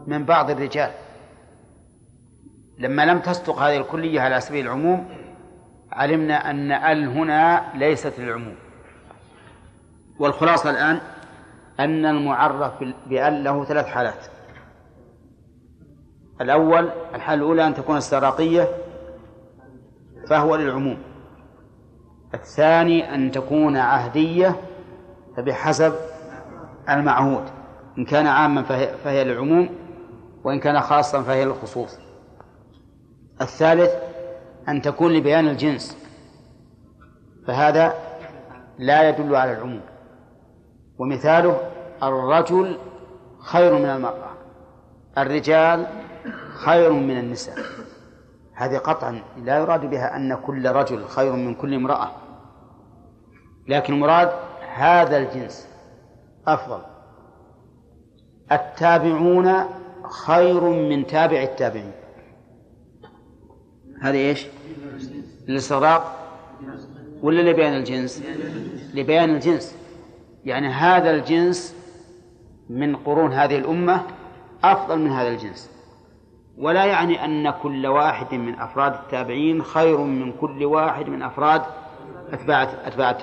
من بعض الرجال. لما لم تصدق هذه الكلية على سبيل العموم علمنا أن ال هنا ليست للعموم. والخلاصة الآن أن المعرف بأل له ثلاث حالات. الأول الحالة الأولى أن تكون استغراقية فهو للعموم. الثاني أن تكون عهدية فبحسب المعهود. إن كان عاما فهي, فهي للعموم وإن كان خاصا فهي للخصوص. الثالث أن تكون لبيان الجنس فهذا لا يدل على العموم. ومثاله الرجل خير من المرأة الرجال خير من النساء هذه قطعا لا يراد بها أن كل رجل خير من كل امرأة لكن المراد هذا الجنس أفضل التابعون خير من تابع التابعين هذا إيش؟ الاستغراق ولا لبيان الجنس؟ لبيان الجنس يعني هذا الجنس من قرون هذه الأمة أفضل من هذا الجنس. ولا يعني أن كل واحد من أفراد التابعين خير من كل واحد من أفراد أتباع أتباع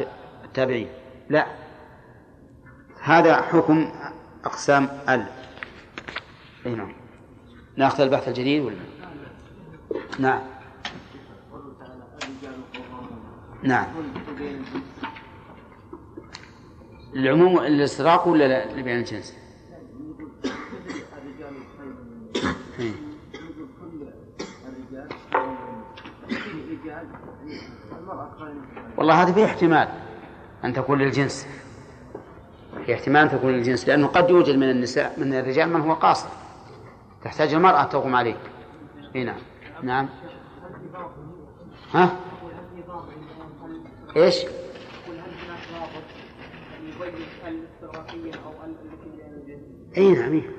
التابعين. لا. هذا حكم أقسام ال. أي نعم. نأخذ البحث الجديد ولا؟ نعم. نعم. العموم الاستراق ولا لبيان الجنس؟ والله هذا فيه احتمال أن تكون للجنس. في احتمال أن تكون للجنس لأنه قد يوجد من النساء من الرجال من هو قاصر. تحتاج المرأة تقوم عليه. إي نعم. نعم. ها؟ إيش؟ إي نعم إيه.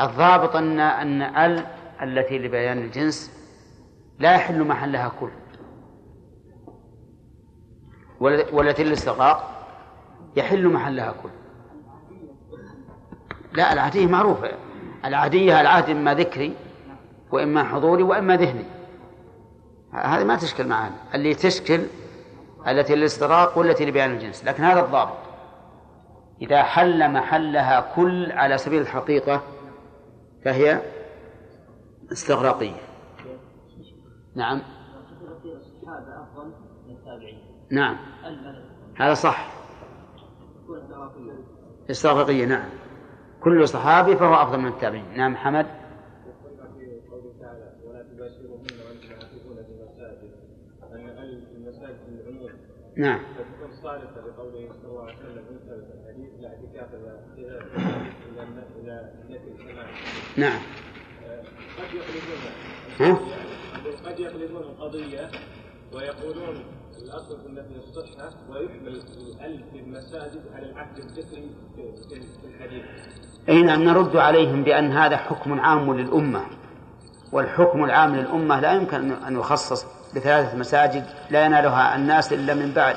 الضابط ان أن ال التي لبيان الجنس لا يحل محلها كل. والتي للاستغراق يحل محلها كل. لا العادية معروفة. العادية العهد إما ذكري وإما حضوري وإما ذهني. هذه ما تشكل معنا. اللي تشكل التي للاستغراق والتي لبيان الجنس. لكن هذا الضابط. إذا حل محلها كل على سبيل الحقيقة فهي استغراقية. نعم. نعم. هذا صح. استغراقية نعم. كل صحابي فهو أفضل من التابعين. نعم حمد نعم. نعم. قد يقلبون قد يقلبون القضية ويقولون الأصل في النفي الصحة ويحمل الألف في المساجد على العهد الذكري في الحديث. أي نعم نرد عليهم بأن هذا حكم عام للأمة. والحكم العام للأمة لا يمكن أن يخصص بثلاثة مساجد لا ينالها الناس إلا من بعد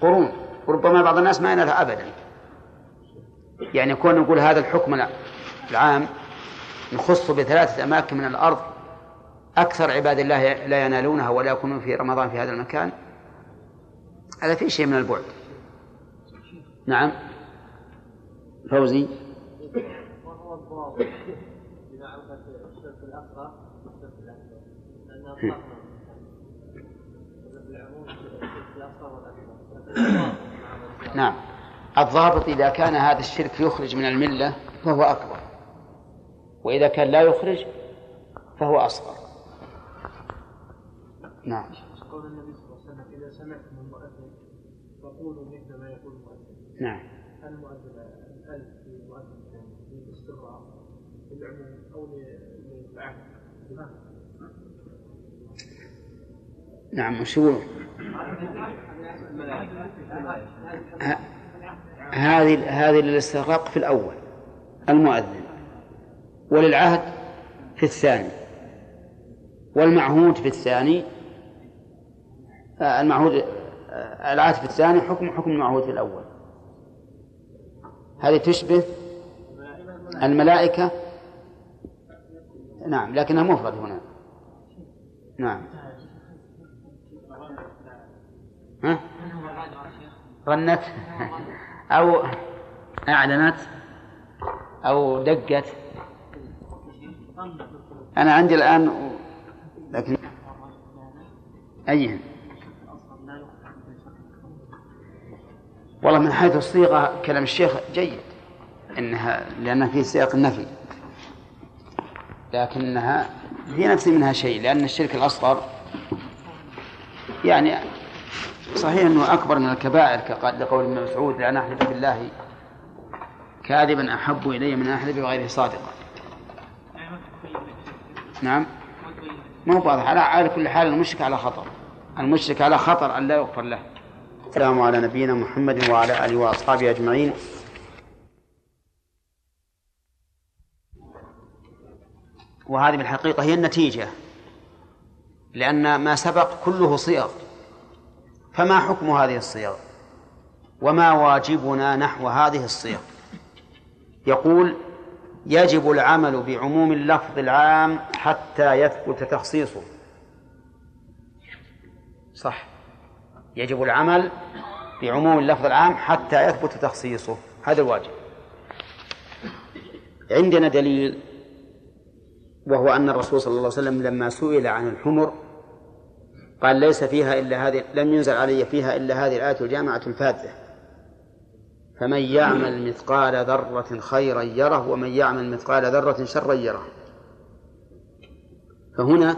قرون. وربما بعض الناس ما ينالها أبدا. يعني كون نقول هذا الحكم العام نخص بثلاثة أماكن من الأرض أكثر عباد الله لا ينالونها ولا يكونون في رمضان في هذا المكان هذا في شيء من البعد. نعم. فوزي. الأكبر نعم. الضابط إذا كان هذا الشرك يخرج من الملة فهو أكبر. وإذا كان لا يخرج فهو أصغر. نعم. قول النبي صلى الله عليه وسلم إذا سمعتم المؤذن فقولوا مثل ما يقول المؤذن. نعم. هل المؤذن الألف في المؤذن للاستقرار للعموم أو للعهد نعم مشروع. هذه هذه للاستغراق في الأول المؤذن. وللعهد في الثاني. والمعهود في الثاني المعهود العهد في الثاني حكم حكم المعهود في الأول. هذه تشبه الملائكة. نعم لكنها مفرد هنا. نعم. ها؟ رنت أو أعلنت؟ أو دقت؟ أنا عندي الآن لكن أيهن والله من حيث الصيغة كلام الشيخ جيد. إنها لأن في سياق النفي. لكنها في نفس منها شيء لأن الشرك الأصغر يعني صحيح أنه أكبر من الكبائر لقول ابن مسعود لأن أحلف بالله كاذبا أحب إلي من أحلف بغيره صادقا. نعم. ما هو واضح. على كل حال المشرك على خطر. المشرك على خطر أن لا يغفر له. السلام على نبينا محمد وعلى آله وأصحابه أجمعين. وهذه بالحقيقة هي النتيجة لأن ما سبق كله صيغ. فما حكم هذه الصيغ؟ وما واجبنا نحو هذه الصيغ؟ يقول يجب العمل بعموم اللفظ العام حتى يثبت تخصيصه. صح. يجب العمل بعموم اللفظ العام حتى يثبت تخصيصه. هذا الواجب. عندنا دليل وهو أن الرسول صلى الله عليه وسلم لما سئل عن الحمر قال ليس فيها إلا هذه لم ينزل علي فيها إلا هذه الآية الجامعة الفاذة فمن يعمل مثقال ذرة خيرا يره ومن يعمل مثقال ذرة شرا يره. فهنا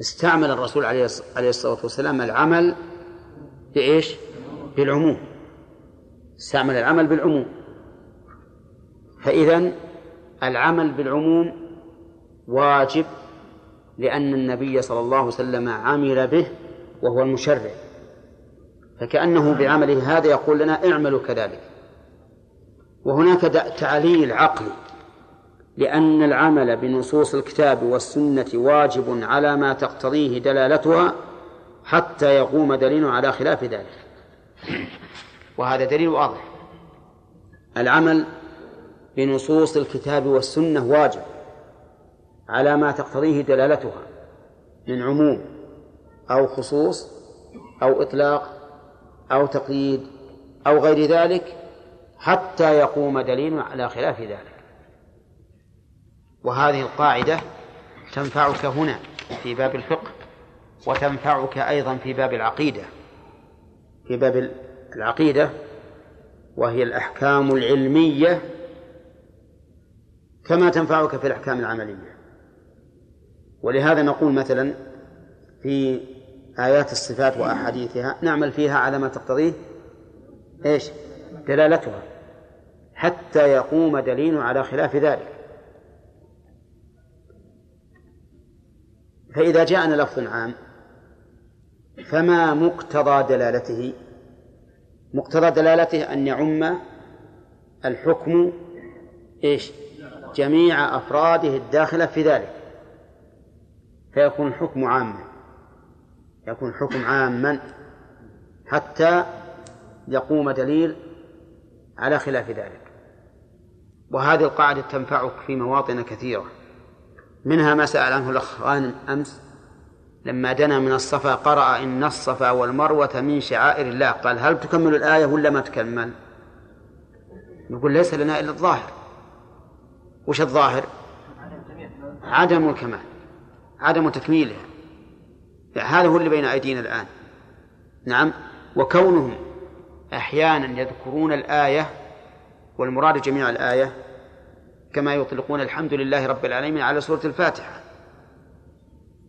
استعمل الرسول عليه الصلاة والسلام العمل بإيش؟ بالعموم. استعمل العمل بالعموم. فإذا العمل بالعموم واجب لأن النبي صلى الله عليه وسلم عمل به وهو المشرع. فكأنه بعمله هذا يقول لنا اعملوا كذلك. وهناك تعليل عقلي لأن العمل بنصوص الكتاب والسنة واجب على ما تقتضيه دلالتها حتى يقوم دليل على خلاف ذلك. وهذا دليل واضح. العمل بنصوص الكتاب والسنة واجب. على ما تقتضيه دلالتها من عموم أو خصوص أو إطلاق أو تقييد أو غير ذلك حتى يقوم دليل على خلاف ذلك. وهذه القاعدة تنفعك هنا في باب الفقه وتنفعك أيضا في باب العقيدة. في باب العقيدة وهي الأحكام العلمية كما تنفعك في الأحكام العملية. ولهذا نقول مثلا في آيات الصفات وأحاديثها نعمل فيها على ما تقتضيه إيش؟ دلالتها حتى يقوم دليل على خلاف ذلك. فإذا جاءنا لفظ عام فما مقتضى دلالته؟ مقتضى دلالته أن يعم الحكم إيش؟ جميع أفراده الداخلة في ذلك. فيكون الحكم عاما. يكون الحكم عاما حتى يقوم دليل على خلاف ذلك. وهذه القاعدة تنفعك في مواطن كثيرة. منها ما سأل عنه الأخ غانم أمس لما دنا من الصفا قرأ إن الصفا والمروة من شعائر الله. قال هل تكمل الآية ولا ما تكمل؟ يقول ليس لنا إلا الظاهر. وش الظاهر؟ عدم الكمال. عدم تكميلها. هذا هو اللي بين أيدينا الآن. نعم. وكونهم أحيانا يذكرون الآية والمراد جميع الآية كما يطلقون الحمد لله رب العالمين على سورة الفاتحة.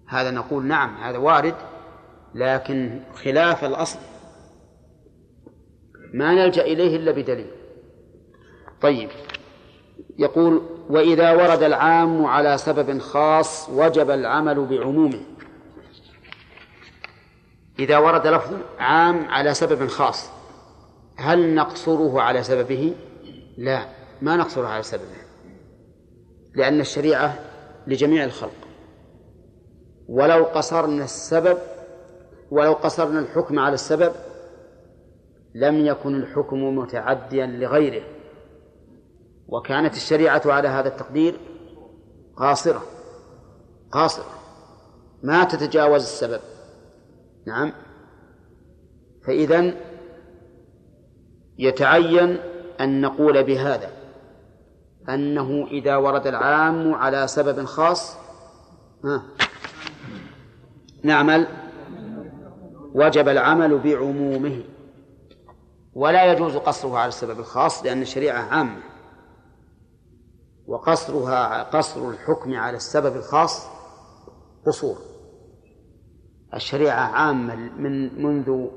هذا نقول نعم هذا وارد لكن خلاف الأصل. ما نلجأ إليه إلا بدليل. طيب. يقول وإذا ورد العام على سبب خاص وجب العمل بعمومه. إذا ورد لفظ عام على سبب خاص هل نقصره على سببه؟ لا ما نقصره على سببه لأن الشريعة لجميع الخلق. ولو قصرنا السبب ولو قصرنا الحكم على السبب لم يكن الحكم متعديا لغيره. وكانت الشريعة على هذا التقدير قاصرة. قاصرة. ما تتجاوز السبب. نعم. فإذا يتعين أن نقول بهذا أنه إذا ورد العام على سبب خاص ها. نعمل. وجب العمل بعمومه. ولا يجوز قصره على السبب الخاص لأن الشريعة عامة. وقصرها قصر الحكم على السبب الخاص قصور. الشريعة عامة من منذ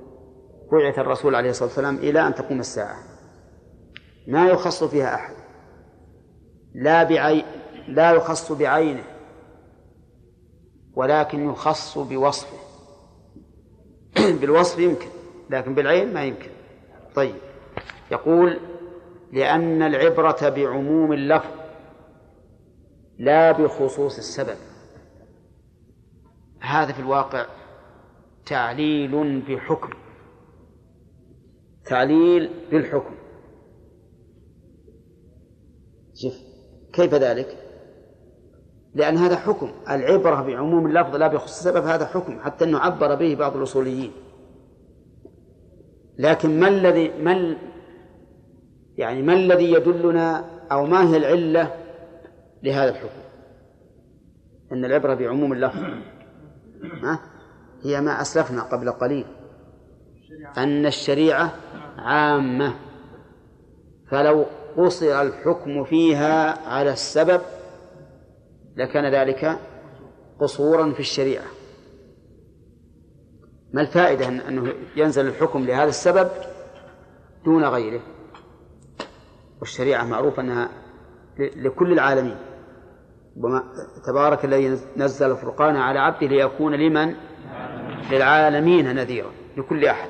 بعث الرسول عليه الصلاة والسلام إلى أن تقوم الساعة. ما يخص فيها أحد. لا بعي لا يخص بعينه. ولكن يخص بوصفه. بالوصف يمكن لكن بالعين ما يمكن. طيب. يقول لأن العبرة بعموم اللفظ لا بخصوص السبب. هذا في الواقع تعليل بحكم. تعليل بالحكم. شوف كيف ذلك؟ لأن هذا حكم. العبرة بعموم اللفظ لا بخصوص السبب هذا حكم. حتى أنه عبر به بعض الأصوليين. لكن ما الذي ما يعني ما الذي يدلنا أو ما هي العلة لهذا الحكم. أن العبرة بعموم اللفظ ها؟ هي ما أسلفنا قبل قليل. أن الشريعة عامة. فلو قصر الحكم فيها على السبب لكان ذلك قصورا في الشريعة. ما الفائدة أنه ينزل الحكم لهذا السبب دون غيره؟ والشريعة معروف أنها لكل العالمين. تبارك الذي نزل الفرقان على عبده ليكون لمن؟ للعالمين نذيرا لكل أحد.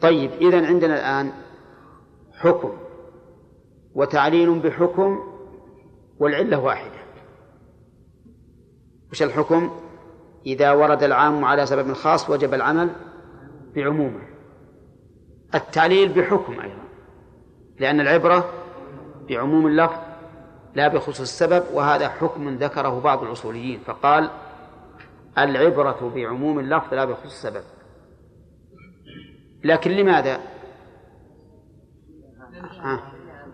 طيب إذا عندنا الآن حكم وتعليل بحكم والعلة واحدة. وش الحكم؟ إذا ورد العام على سبب خاص وجب العمل بعمومه. التعليل بحكم أيضا لأن العبرة بعموم اللفظ لا بخصوص السبب وهذا حكم ذكره بعض الأصوليين فقال العبرة بعموم اللفظ لا بخصوص السبب لكن لماذا؟ آه.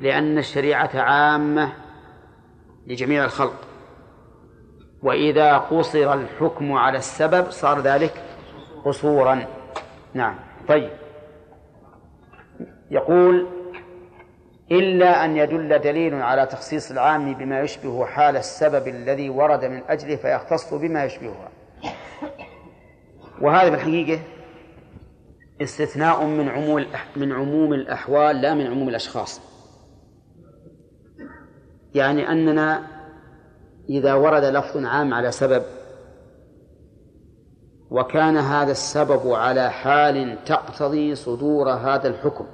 لأن الشريعة عامة لجميع الخلق وإذا قصر الحكم على السبب صار ذلك قصورا نعم طيب يقول إلا أن يدل دليل على تخصيص العام بما يشبه حال السبب الذي ورد من أجله فيختص بما يشبهها وهذا في الحقيقة استثناء من عموم من عموم الأحوال لا من عموم الأشخاص. يعني أننا إذا ورد لفظ عام على سبب وكان هذا السبب على حال تقتضي صدور هذا الحكم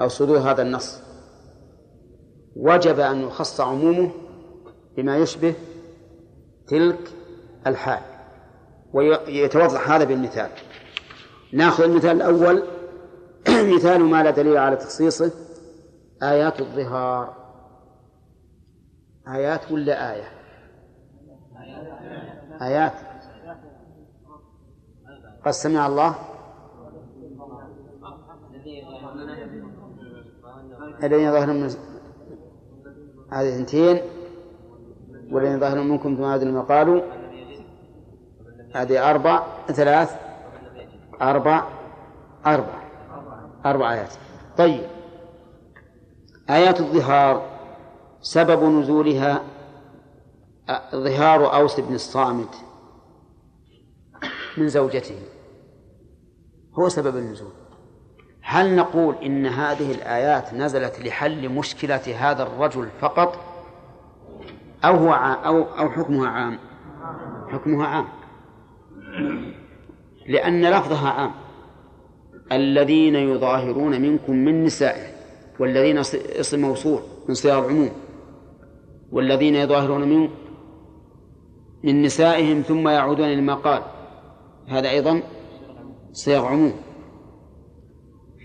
أو صدور هذا النص. وجب أن يخص عمومه بما يشبه تلك الحال. ويتوضح هذا بالمثال. ناخذ المثال الأول. مثال ما لا دليل على تخصيصه. آيات الظهار. آيات ولا آية؟ آيات. قد سمع الله. الذين ظهر من هذه اثنتين والذين ظهر منكم ثم هذا ما قالوا. هذه أربع ثلاث أربع أربع أربع آيات. طيب. آيات الظهار سبب نزولها ظهار أوس بن الصامت من زوجته. هو سبب النزول. هل نقول إن هذه الآيات نزلت لحل مشكلة هذا الرجل فقط؟ أو هو أو أو حكمها عام؟ حكمها عام. لأن لفظها عام. الذين يظاهرون منكم من نسائهم والذين اسم موصول من صيغ العموم والذين يظاهرون من من نسائهم ثم يعودون لما قال هذا أيضا صيغ عموم.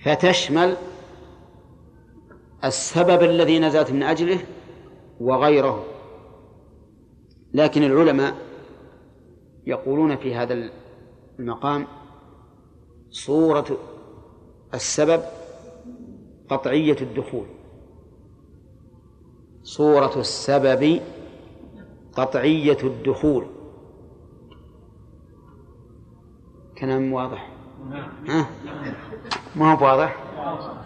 فتشمل السبب الذي نزلت من أجله وغيره. لكن العلماء يقولون في هذا المقام صورة السبب قطعية الدخول. صورة السبب قطعية الدخول. كلام واضح؟ ها؟ ما هو واضح؟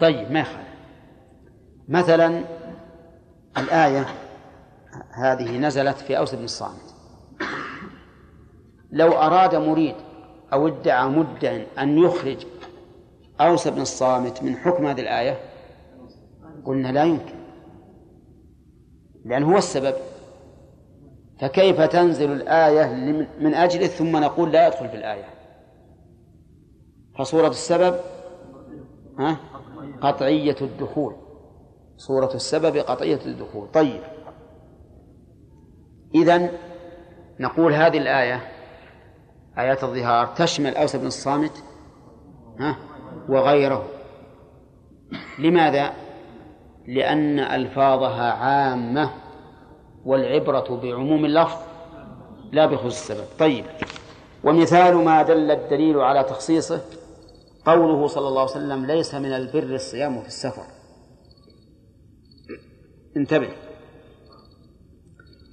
طيب ما يخالف. مثلا الآية هذه نزلت في أوس بن الصامت. لو أراد مريد أو ادعى مدعي أن يخرج أوس بن الصامت من حكم هذه الآية قلنا لا يمكن لأن هو السبب. فكيف تنزل الآية من أجله ثم نقول لا يدخل في الآية؟ فصورة السبب ها؟ قطعية الدخول. صورة السبب قطعية الدخول. طيب. إذن نقول هذه الآية آيات الظهار تشمل أوس بن الصامت ها؟ وغيره. لماذا؟ لأن ألفاظها عامة والعبرة بعموم اللفظ لا بخصوص السبب. طيب. ومثال ما دل الدليل على تخصيصه قوله صلى الله عليه وسلم ليس من البر الصيام في السفر. انتبه.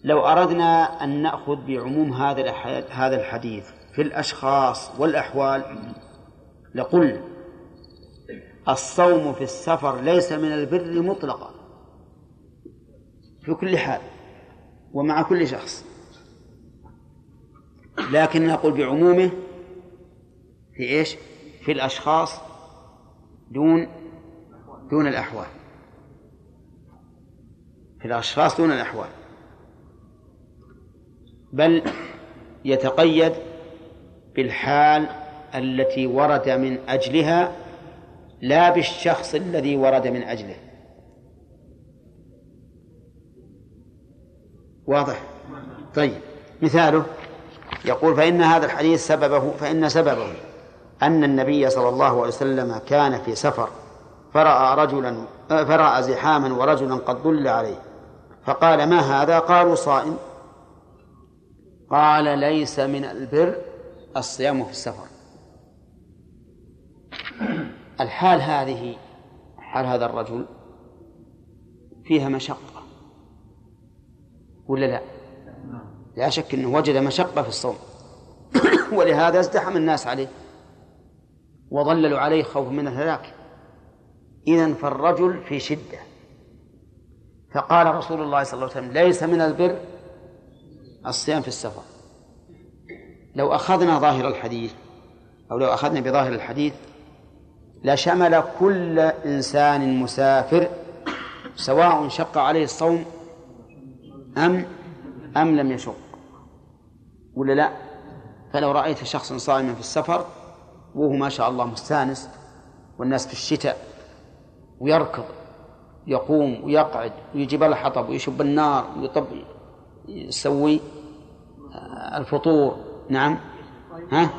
لو أردنا أن نأخذ بعموم هذا هذا الحديث في الأشخاص والأحوال لقلنا الصوم في السفر ليس من البر مطلقا. في كل حال ومع كل شخص. لكن نقول بعمومه في إيش؟ في الأشخاص دون دون الأحوال. في الأشخاص دون الأحوال. بل يتقيد بالحال التي ورد من أجلها لا بالشخص الذي ورد من أجله. واضح؟ طيب. مثاله يقول فإن هذا الحديث سببه فإن سببه. أن النبي صلى الله عليه وسلم كان في سفر فرأى رجلا فرأى زحاما ورجلا قد ضل عليه. فقال ما هذا؟ قالوا صائم. قال ليس من البر الصيام في السفر. الحال هذه حال هذا الرجل فيها مشقة ولا لا؟ لا شك أنه وجد مشقة في الصوم. ولهذا ازدحم الناس عليه. وظللوا عليه خوف من الهلاك. إذا فالرجل في شدة. فقال رسول الله صلى الله عليه وسلم ليس من البر الصيام في السفر. لو أخذنا ظاهر الحديث أو لو أخذنا بظاهر الحديث لشمل كل إنسان مسافر سواء شق عليه الصوم أم أم لم يشق. ولا لا؟ فلو رأيت شخصا صائما في السفر وهو ما شاء الله مستانس والناس في الشتاء ويركض يقوم ويقعد ويجيب الحطب ويشب النار ويطب يسوي الفطور. نعم. ها؟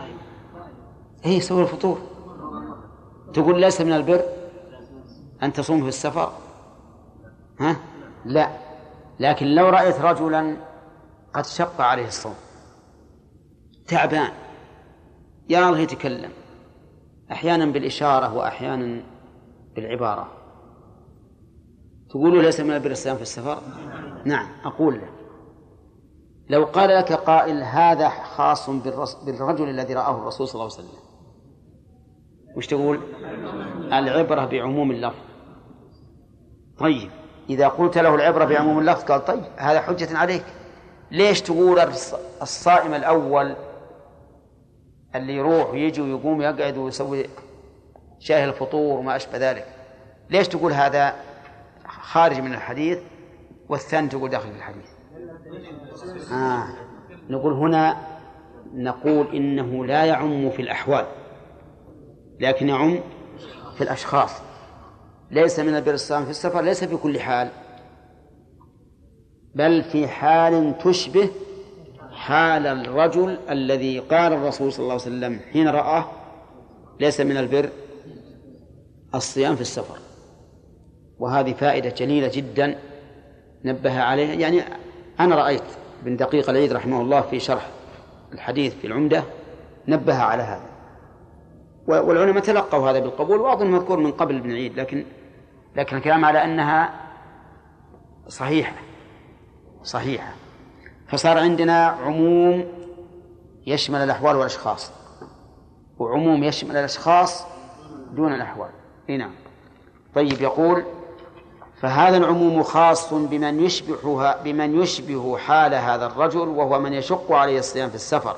اي يسوي الفطور. تقول ليس من البر أن تصوم في السفر؟ ها؟ لا. لكن لو رأيت رجلا قد شق عليه الصوم. تعبان. يا الله يتكلم. أحيانا بالإشارة وأحيانا بالعبارة. تقول ليس من البر الصيام في السفر؟ نعم أقول لك. لو قال لك قائل هذا خاص بالرجل الذي رآه الرسول صلى الله عليه وسلم وش تقول؟ العبرة بعموم اللفظ. طيب إذا قلت له العبرة بعموم اللفظ قال طيب هذا حجة عليك. ليش تقول الصائم الأول اللي يروح ويجي ويقوم يقعد ويسوي شاهي الفطور وما أشبه ذلك. ليش تقول هذا خارج من الحديث والثاني تقول داخل في الحديث؟ آه. نقول هنا نقول إنه لا يعم في الأحوال لكن يعم في الأشخاص. ليس من البر في السفر ليس في كل حال بل في حال تشبه حال الرجل الذي قال الرسول صلى الله عليه وسلم حين رآه ليس من البر الصيام في السفر. وهذه فائدة جليلة جدا نبه عليها. يعني أنا رأيت بن دقيق العيد رحمه الله في شرح الحديث في العمدة نبه على هذا. والعلماء تلقوا هذا بالقبول وأظن مذكور من قبل ابن عيد لكن لكن الكلام على أنها صحيحة. صحيحة. فصار عندنا عموم يشمل الأحوال والأشخاص. وعموم يشمل الأشخاص دون الأحوال. نعم. طيب يقول فهذا العموم خاص بمن يشبهها بمن يشبه حال هذا الرجل وهو من يشق عليه الصيام في السفر.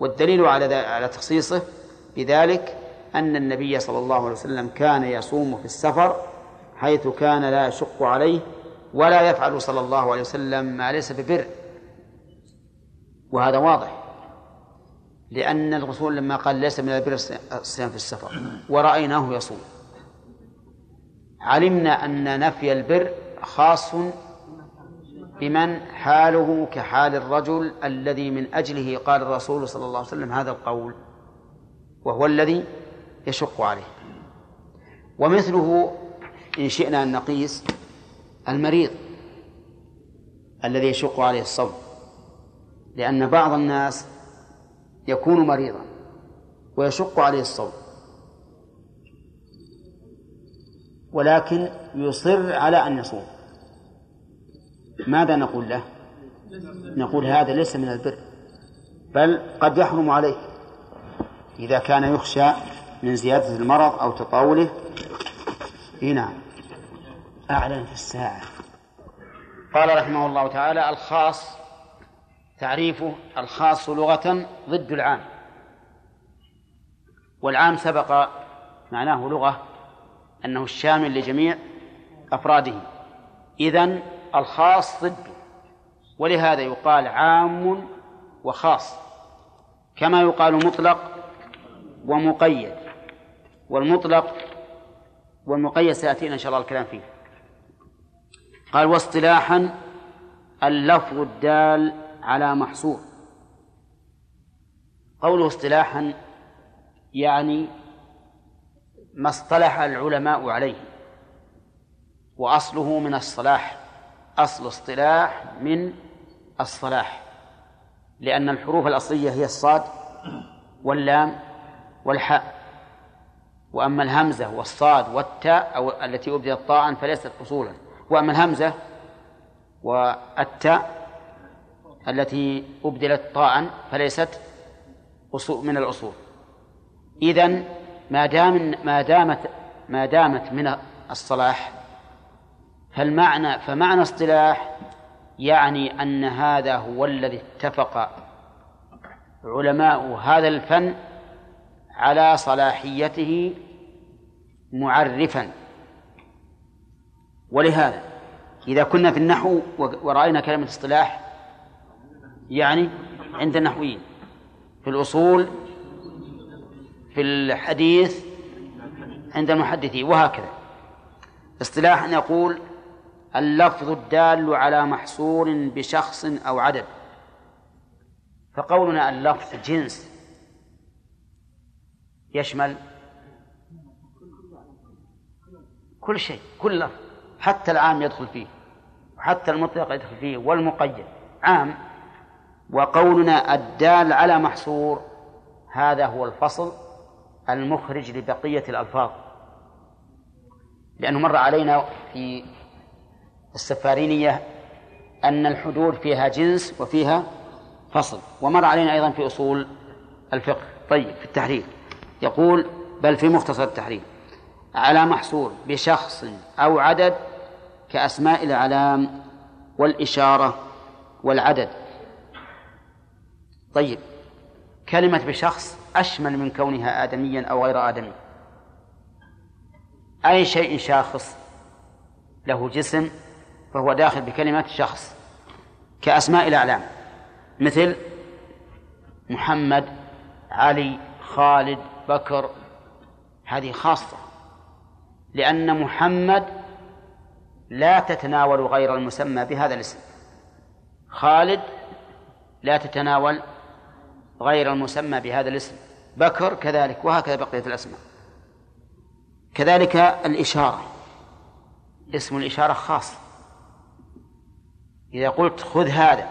والدليل على على تخصيصه بذلك أن النبي صلى الله عليه وسلم كان يصوم في السفر حيث كان لا يشق عليه ولا يفعل صلى الله عليه وسلم ما ليس ببر. وهذا واضح. لأن الرسول لما قال ليس من البر الصيام في السفر ورأيناه يصوم. علمنا أن نفي البر خاص بمن حاله كحال الرجل الذي من أجله قال الرسول صلى الله عليه وسلم هذا القول وهو الذي يشق عليه. ومثله إن شئنا أن نقيس المريض الذي يشق عليه الصوم. لأن بعض الناس يكون مريضا ويشق عليه الصوم. ولكن يصر على أن يصوم. ماذا نقول له؟ نقول هذا ليس من البر بل قد يحرم عليه. إذا كان يخشى من زيادة المرض أو تطاوله نعم. أعلن في الساعة. قال رحمه الله تعالى الخاص تعريفه الخاص لغة ضد العام. والعام سبق معناه لغة أنه الشامل لجميع أفراده. إذن الخاص ضده ولهذا يقال عام وخاص كما يقال مطلق ومقيد. والمطلق والمقيد سيأتينا إن شاء الله الكلام فيه. قال واصطلاحا اللفظ الدال على محصور. قوله اصطلاحا يعني ما اصطلح العلماء عليه وأصله من الصلاح أصل اصطلاح من الصلاح لأن الحروف الأصلية هي الصاد واللام والحاء وأما الهمزة والصاد والتاء أو التي أبدلت طاء فليست أصولا وأما الهمزة والتاء التي أبدلت طاء فليست من الأصول. إذن ما دام ما دامت ما دامت من الصلاح فالمعنى فمعنى اصطلاح يعني أن هذا هو الذي اتفق علماء هذا الفن على صلاحيته معرفا. ولهذا إذا كنا في النحو ورأينا كلمة اصطلاح يعني عند النحويين في الأصول في الحديث عند المحدثين وهكذا. اصطلاحا يقول اللفظ الدال على محصور بشخص أو عدد. فقولنا اللفظ جنس يشمل كل شيء كل لفظ حتى العام يدخل فيه وحتى المطلق يدخل فيه والمقيد عام وقولنا الدال على محصور. هذا هو الفصل المخرج لبقية الألفاظ. لأنه مر علينا في السفارينية أن الحدود فيها جنس وفيها فصل ومر علينا أيضا في أصول الفقه. طيب في التحرير يقول بل في مختصر التحرير على محصور بشخص أو عدد كأسماء العلام والإشارة والعدد. طيب كلمة بشخص أشمل من كونها آدميا أو غير آدمي. أي شيء شاخص له جسم فهو داخل بكلمة شخص. كأسماء الأعلام مثل محمد علي خالد بكر. هذه خاصة لأن محمد لا تتناول غير المسمى بهذا الاسم. خالد لا تتناول غير المسمى بهذا الاسم بكر كذلك وهكذا بقية الأسماء كذلك الإشارة اسم الإشارة خاص إذا قلت خذ هذا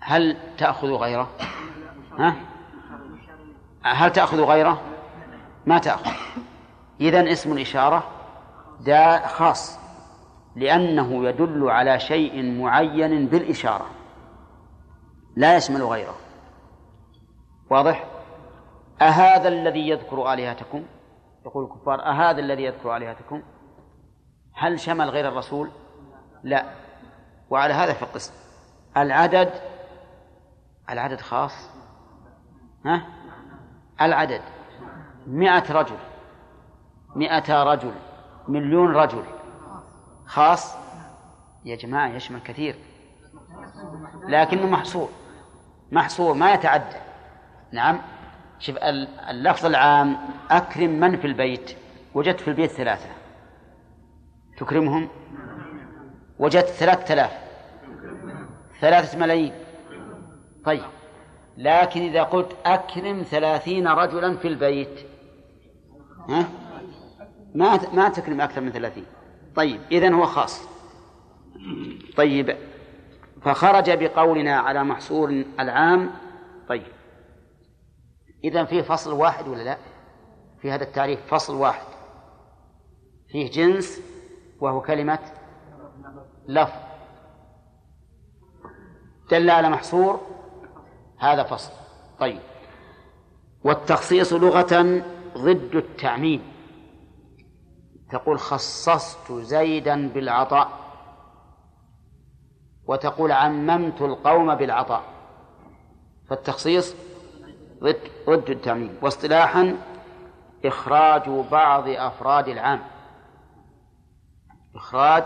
هل تأخذ غيره؟ ها؟ هل تأخذ غيره؟ ما تأخذ إذن اسم الإشارة دا خاص لأنه يدل على شيء معين بالإشارة لا يشمل غيره. واضح؟ أهذا الذي يذكر آلهتكم؟ يقول الكفار أهذا الذي يذكر آلهتكم؟ هل شمل غير الرسول؟ لا. وعلى هذا القسم. العدد العدد خاص؟ ها؟ العدد. مئة رجل. مئة رجل. مليون رجل. خاص؟ يا جماعة يشمل كثير. لكنه محصور. محصور ما يتعدى. نعم. شوف اللفظ العام أكرم من في البيت. وجدت في البيت ثلاثة. تكرمهم؟ وجدت ثلاثة آلاف. ثلاثة ملايين. طيب. لكن إذا قلت أكرم ثلاثين رجلا في البيت ها؟ ما ما تكرم أكثر من ثلاثين. طيب إذن هو خاص. طيب. فخرج بقولنا على محصور العام. طيب. إذا فيه فصل واحد ولا لا؟ في هذا التعريف فصل واحد. فيه جنس وهو كلمة لفظ دل على محصور هذا فصل. طيب. والتخصيص لغة ضد التعميم. تقول خصصت زيدا بالعطاء. وتقول عممت القوم بالعطاء. فالتخصيص ضد التعميم واصطلاحا إخراج بعض أفراد العام. إخراج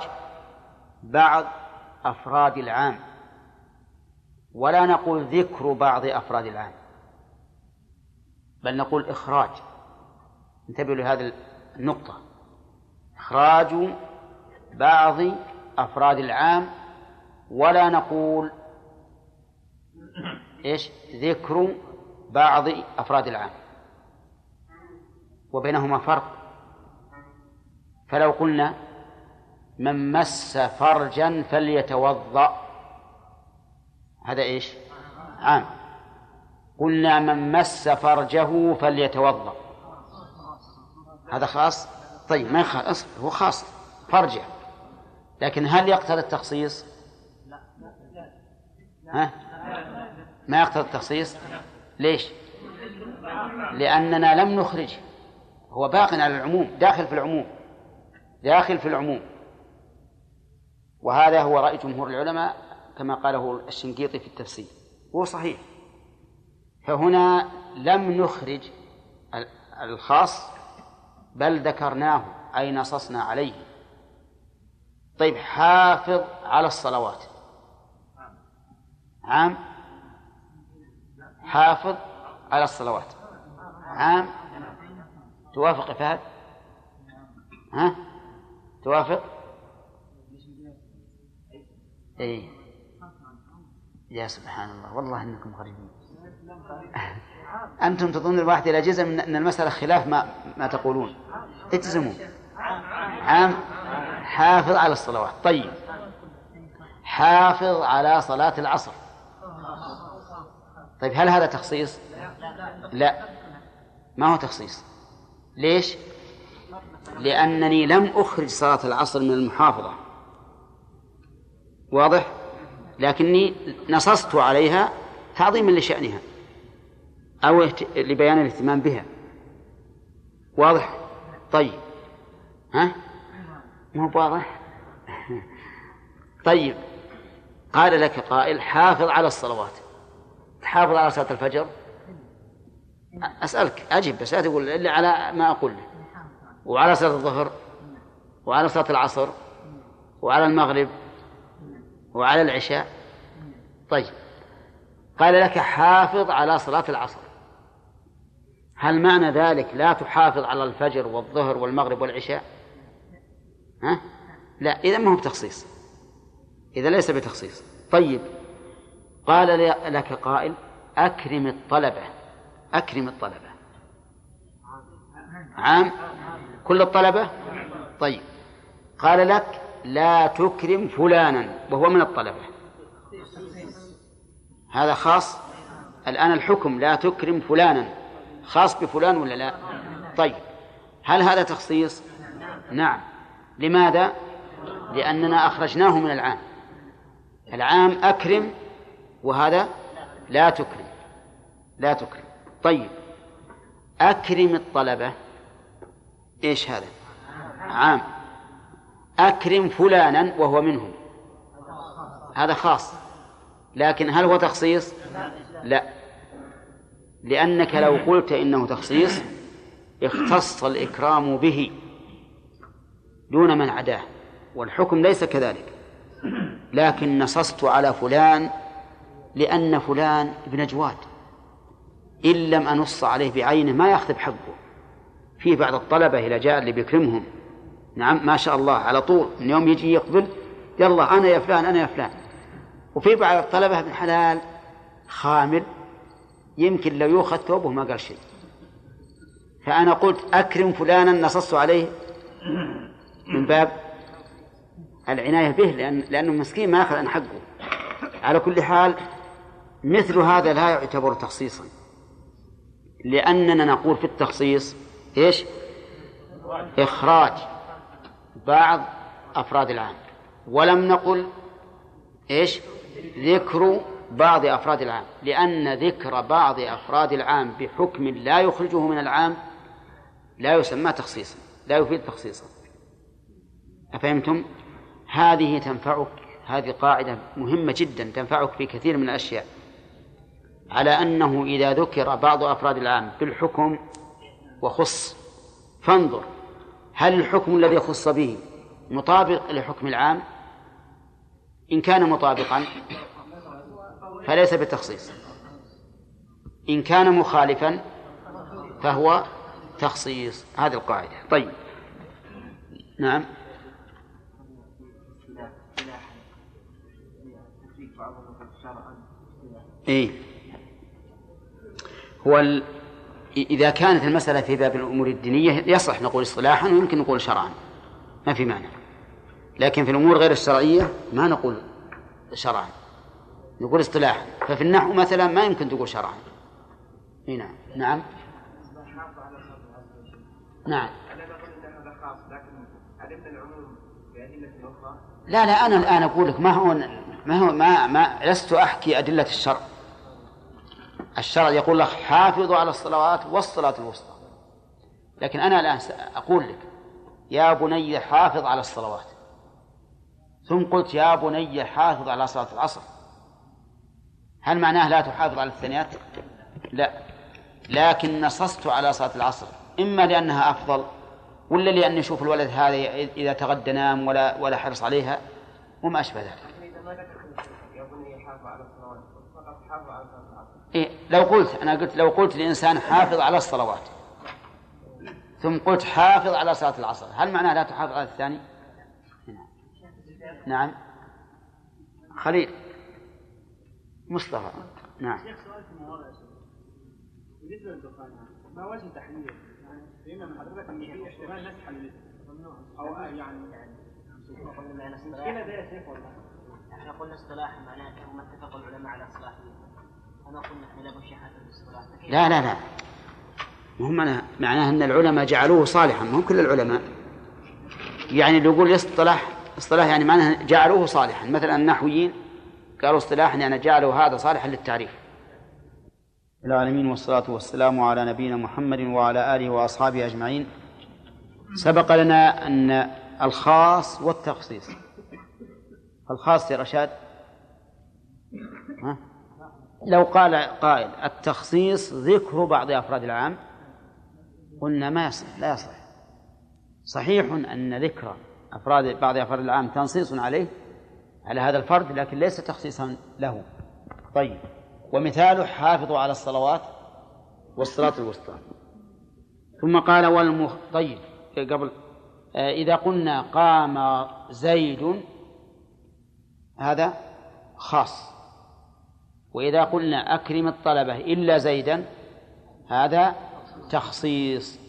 بعض أفراد العام. ولا نقول ذكر بعض أفراد العام بل نقول إخراج. انتبهوا لهذه النقطة. إخراج بعض أفراد العام ولا نقول إيش؟ ذكر بعض أفراد العام. وبينهما فرق. فلو قلنا من مس فرجا فليتوضأ. هذا إيش؟ عام. قلنا من مس فرجه فليتوضأ. هذا خاص؟ طيب ما خاص؟ هو خاص فرجه. لكن هل يقتضي التخصيص؟ ها؟ ما يقتضي التخصيص؟ ليش؟ لأننا لم نخرجه هو باق على العموم داخل في العموم داخل في العموم وهذا هو رأي جمهور العلماء كما قاله الشنقيطي في التفسير هو صحيح فهنا لم نخرج الخاص بل ذكرناه أي نصصنا عليه طيب حافظ على الصلوات عام حافظ على الصلوات. عام توافق يا فهد؟ ها؟ توافق؟ إيه. يا سبحان الله والله إنكم غريبين أنتم تظنون الواحد إلى جزم ان المسألة خلاف ما ما تقولون. اجزموا عام حافظ على الصلوات. طيب. حافظ على صلاة العصر. طيب هل هذا تخصيص؟ لا ما هو تخصيص ليش؟ لأنني لم أخرج صلاة العصر من المحافظة واضح؟ لكني نصصت عليها تعظيما لشأنها أو لبيان الاهتمام بها واضح؟ طيب ها؟ مو واضح؟ طيب قال لك قائل حافظ على الصلوات. تحافظ على صلاة الفجر؟ أسألك أجب بس لا تقول إلا على ما أقول. وعلى صلاة الظهر؟ وعلى صلاة العصر؟ وعلى المغرب؟ وعلى العشاء؟ طيب. قال لك حافظ على صلاة العصر. هل معنى ذلك لا تحافظ على الفجر والظهر والمغرب والعشاء؟ ها؟ لا إذا ما هو بتخصيص. إذا ليس بتخصيص. طيب قال لك قائل أكرم الطلبة. أكرم الطلبة. عام؟ كل الطلبة؟ طيب. قال لك لا تكرم فلانا وهو من الطلبة. هذا خاص؟ الآن الحكم لا تكرم فلانا. خاص بفلان ولا لا؟ طيب. هل هذا تخصيص؟ نعم. لماذا؟ لأننا أخرجناه من العام. العام أكرم وهذا لا تكرم لا تكرم. طيب أكرم الطلبة إيش هذا؟ عام. أكرم فلانا وهو منهم. هذا خاص. لكن هل هو تخصيص؟ لا. لأنك لو قلت إنه تخصيص اختص الإكرام به دون من عداه والحكم ليس كذلك. لكن نصصت على فلان لأن فلان ابن جواد. إن لم أنص عليه بعينه ما يأخذ حقه. في بعض الطلبة إذا جاء اللي بيكرمهم نعم ما شاء الله على طول من يوم يجي يقبل يلا أنا يا فلان أنا يا فلان. وفي بعض الطلبة ابن حلال خامل يمكن لو يؤخذ ثوبه ما قال شيء. فأنا قلت أكرم فلانا نصصت عليه من باب العناية به لأن لأنه مسكين ما يأخذ عن حقه. على كل حال مثل هذا لا يعتبر تخصيصا. لأننا نقول في التخصيص إيش؟ إخراج بعض أفراد العام. ولم نقل إيش؟ ذكر بعض أفراد العام. لأن ذكر بعض أفراد العام بحكم لا يخرجه من العام لا يسمى تخصيصا لا يفيد تخصيصا. أفهمتم؟ هذه تنفعك هذه قاعدة مهمة جدا تنفعك في كثير من الأشياء. على أنه إذا ذكر بعض أفراد العام بالحكم وخص فانظر هل الحكم الذي خص به مطابق لحكم العام؟ إن كان مطابقا فليس بتخصيص إن كان مخالفا فهو تخصيص. هذه القاعدة. طيب. نعم. إيه. هو ال... إذا كانت المسألة في باب الأمور الدينية يصح نقول اصطلاحا ويمكن نقول شرعا. ما في معنى لكن في الأمور غير الشرعية ما نقول شرعا. نقول اصطلاحا. ففي النحو مثلا ما يمكن تقول شرعا. اي نعم. نعم. نعم. لا لا أنا الآن أقول لك ما هو ما هو ما ما لست أحكي أدلة الشرع. الشرع يقول لك حافظوا على الصلوات والصلاة الوسطى. لكن أنا الآن أقول لك يا بني حافظ على الصلوات. ثم قلت يا بني حافظ على صلاة العصر. هل معناه لا تحافظ على الثانيات؟ لا. لكن نصصت على صلاة العصر. إما لأنها أفضل ولا لأن يشوف الولد هذا إذا تغدى نام ولا ولا حرص عليها وما أشبه ذلك. إيه لو قلت أنا قلت لو قلت لإنسان حافظ على الصلوات ثم قلت حافظ على صلاة العصر هل معناه لا تحافظ على الثاني؟ نعم. خليل. مصطفى. نعم. بالنسبة للدخان ما وجه تحليل؟ يعني فهمنا من حضرتك إن في احتمال نسح أو يعني المشكلة ده يا شيخ والله إحنا قلنا اصطلاح معناه هم اتفق العلماء على إحنا لا لا لا لا. هم معناه إن العلماء جعلوه صالحا. مو كل العلماء. يعني اللي يقول اصطلاح اصطلاح يعني معناه جعلوه صالحا. مثلا النحويين قالوا اصطلاحا يعني جعلوا هذا صالحا للتعريف. العالمين والصلاة والسلام على نبينا محمد وعلى آله وأصحابه أجمعين. سبق لنا أن الخاص والتخصيص. الخاص يا رشاد. ها؟ لو قال قائل التخصيص ذكر بعض أفراد العام قلنا ما يصح لا يصح. صحيح أن ذكر أفراد بعض أفراد العام تنصيص عليه على هذا الفرد لكن ليس تخصيصا له. طيب. ومثاله حافظوا على الصلوات والصلاة الوسطى. ثم قال والمخ طيب. قبل آه، إذا قلنا قام زيد هذا خاص. وإذا قلنا أكرم الطلبة إلا زيدا هذا تخصيص.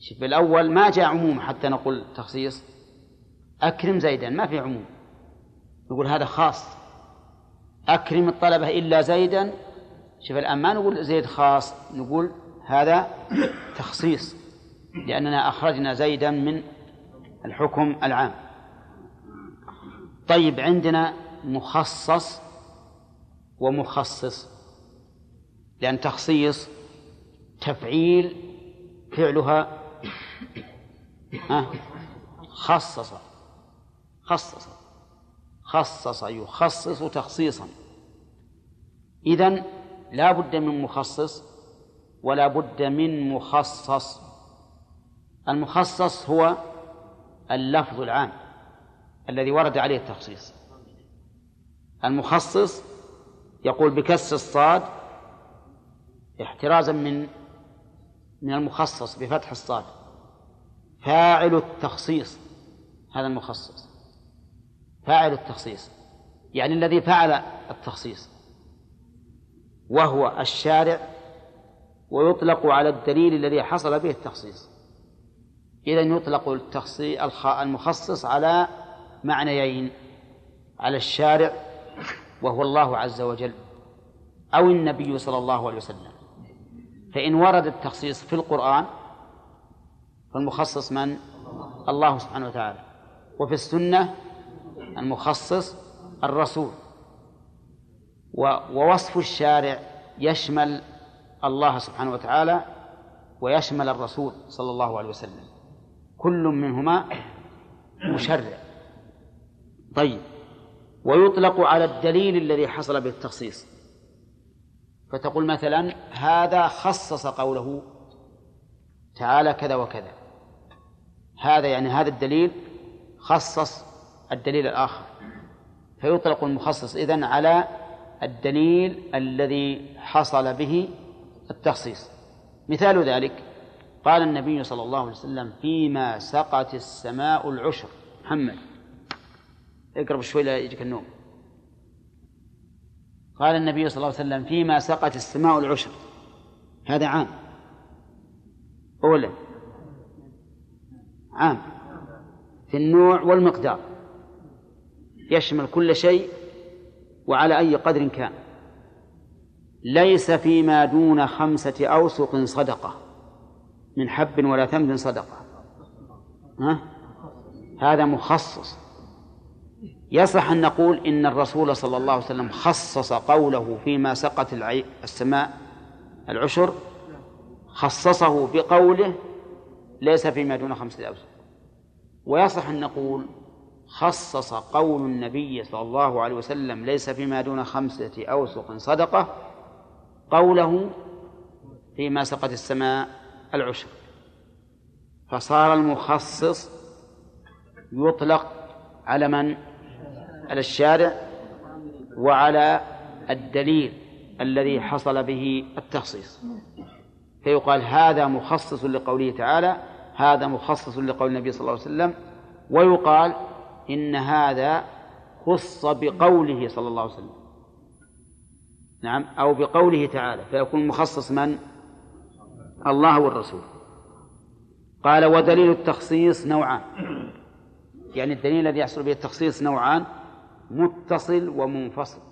شوف الأول ما جاء عموم حتى نقول تخصيص. أكرم زيدا ما في عموم. نقول هذا خاص. أكرم الطلبة إلا زيدا. شوف الآن ما نقول زيد خاص نقول هذا تخصيص. لأننا أخرجنا زيدا من الحكم العام. طيب عندنا مخصص ومخصص لأن تخصيص تفعيل فعلها خصص خصص خصص يخصص تخصيصا. إذن لا بد من مخصص ولا بد من مخصص. المخصص هو اللفظ العام الذي ورد عليه التخصيص. المخصص يقول بكسر الصاد احترازا من من المخصص بفتح الصاد. فاعل التخصيص هذا المخصص. فاعل التخصيص يعني الذي فعل التخصيص. وهو الشارع ويطلق على الدليل الذي حصل به التخصيص. إذا يطلق المخصص على معنيين على الشارع وهو الله عز وجل أو النبي صلى الله عليه وسلم. فإن ورد التخصيص في القرآن فالمخصص من؟ الله سبحانه وتعالى. وفي السنة المخصص الرسول. ووصف الشارع يشمل الله سبحانه وتعالى ويشمل الرسول صلى الله عليه وسلم. كل منهما مشرع. طيب. ويطلق على الدليل الذي حصل به التخصيص. فتقول مثلا هذا خصص قوله تعالى كذا وكذا. هذا يعني هذا الدليل خصص الدليل الآخر. فيطلق المخصص إذن على الدليل الذي حصل به التخصيص. مثال ذلك قال النبي صلى الله عليه وسلم فيما سقت السماء العشر. محمد. اقرب شوي لا يجيك النوم. قال النبي صلى الله عليه وسلم فيما سقت السماء العشر. هذا عام. أولا. عام. في النوع والمقدار. يشمل كل شيء وعلى أي قدر كان. ليس فيما دون خمسة أوسق صدقة. من حب ولا ثمر صدقة. ها؟ هذا مخصص. يصح أن نقول إن الرسول صلى الله عليه وسلم خصص قوله فيما سقت السماء العشر خصصه بقوله ليس فيما دون خمسة أوسق ويصح أن نقول خصص قول النبي صلى الله عليه وسلم ليس فيما دون خمسة أوسق صدقة قوله فيما سقت السماء العشر فصار المخصص يطلق على من؟ على الشارع وعلى الدليل الذي حصل به التخصيص. فيقال هذا مخصص لقوله تعالى هذا مخصص لقول النبي صلى الله عليه وسلم ويقال إن هذا خص بقوله صلى الله عليه وسلم. نعم أو بقوله تعالى فيكون مخصص من؟ الله والرسول. قال ودليل التخصيص نوعان. يعني الدليل الذي يحصل به التخصيص نوعان متصل ومنفصل.